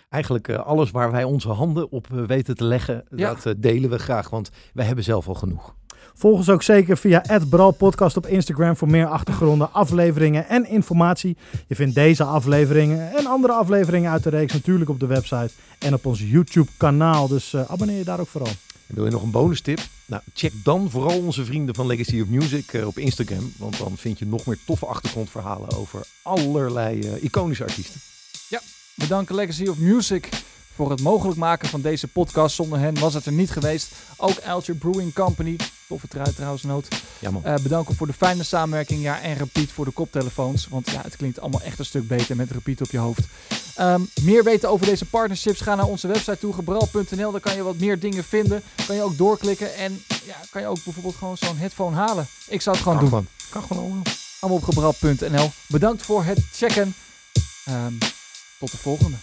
eigenlijk alles waar wij onze handen op weten te leggen. Ja. Dat delen we graag, want wij hebben zelf al genoeg. Volg ons ook zeker via Bral Podcast op Instagram voor meer achtergronden, afleveringen en informatie. Je vindt deze afleveringen en andere afleveringen uit de reeks natuurlijk op de website en op ons YouTube kanaal. Dus abonneer je daar ook vooral. En wil je nog een bonus tip? Nou, check dan vooral onze vrienden van Legacy of Music eh, op Instagram. Want dan vind je nog meer toffe achtergrondverhalen over allerlei eh, iconische artiesten. We danken Legacy of Music voor het mogelijk maken van deze podcast. Zonder hen was het er niet geweest. Ook Alger Brewing Company, toffe trui trouwens, noot. Ja man. Eh, bedanken voor de fijne samenwerking. Ja, en Repeat voor de koptelefoons. Want ja, het klinkt allemaal echt een stuk beter met Repeat op je hoofd. Ehm, meer weten over deze partnerships? Ga naar onze website toe, gebral.nl. Daar kan je wat meer dingen vinden. Kan je ook doorklikken. En ja, kan je ook bijvoorbeeld gewoon zo'n headphone halen. Ik zou het gewoon Kan doen. gewoon. Kan gewoon allemaal. Allemaal op gebral.nl. Bedankt voor het checken. Ehm, tot de volgende.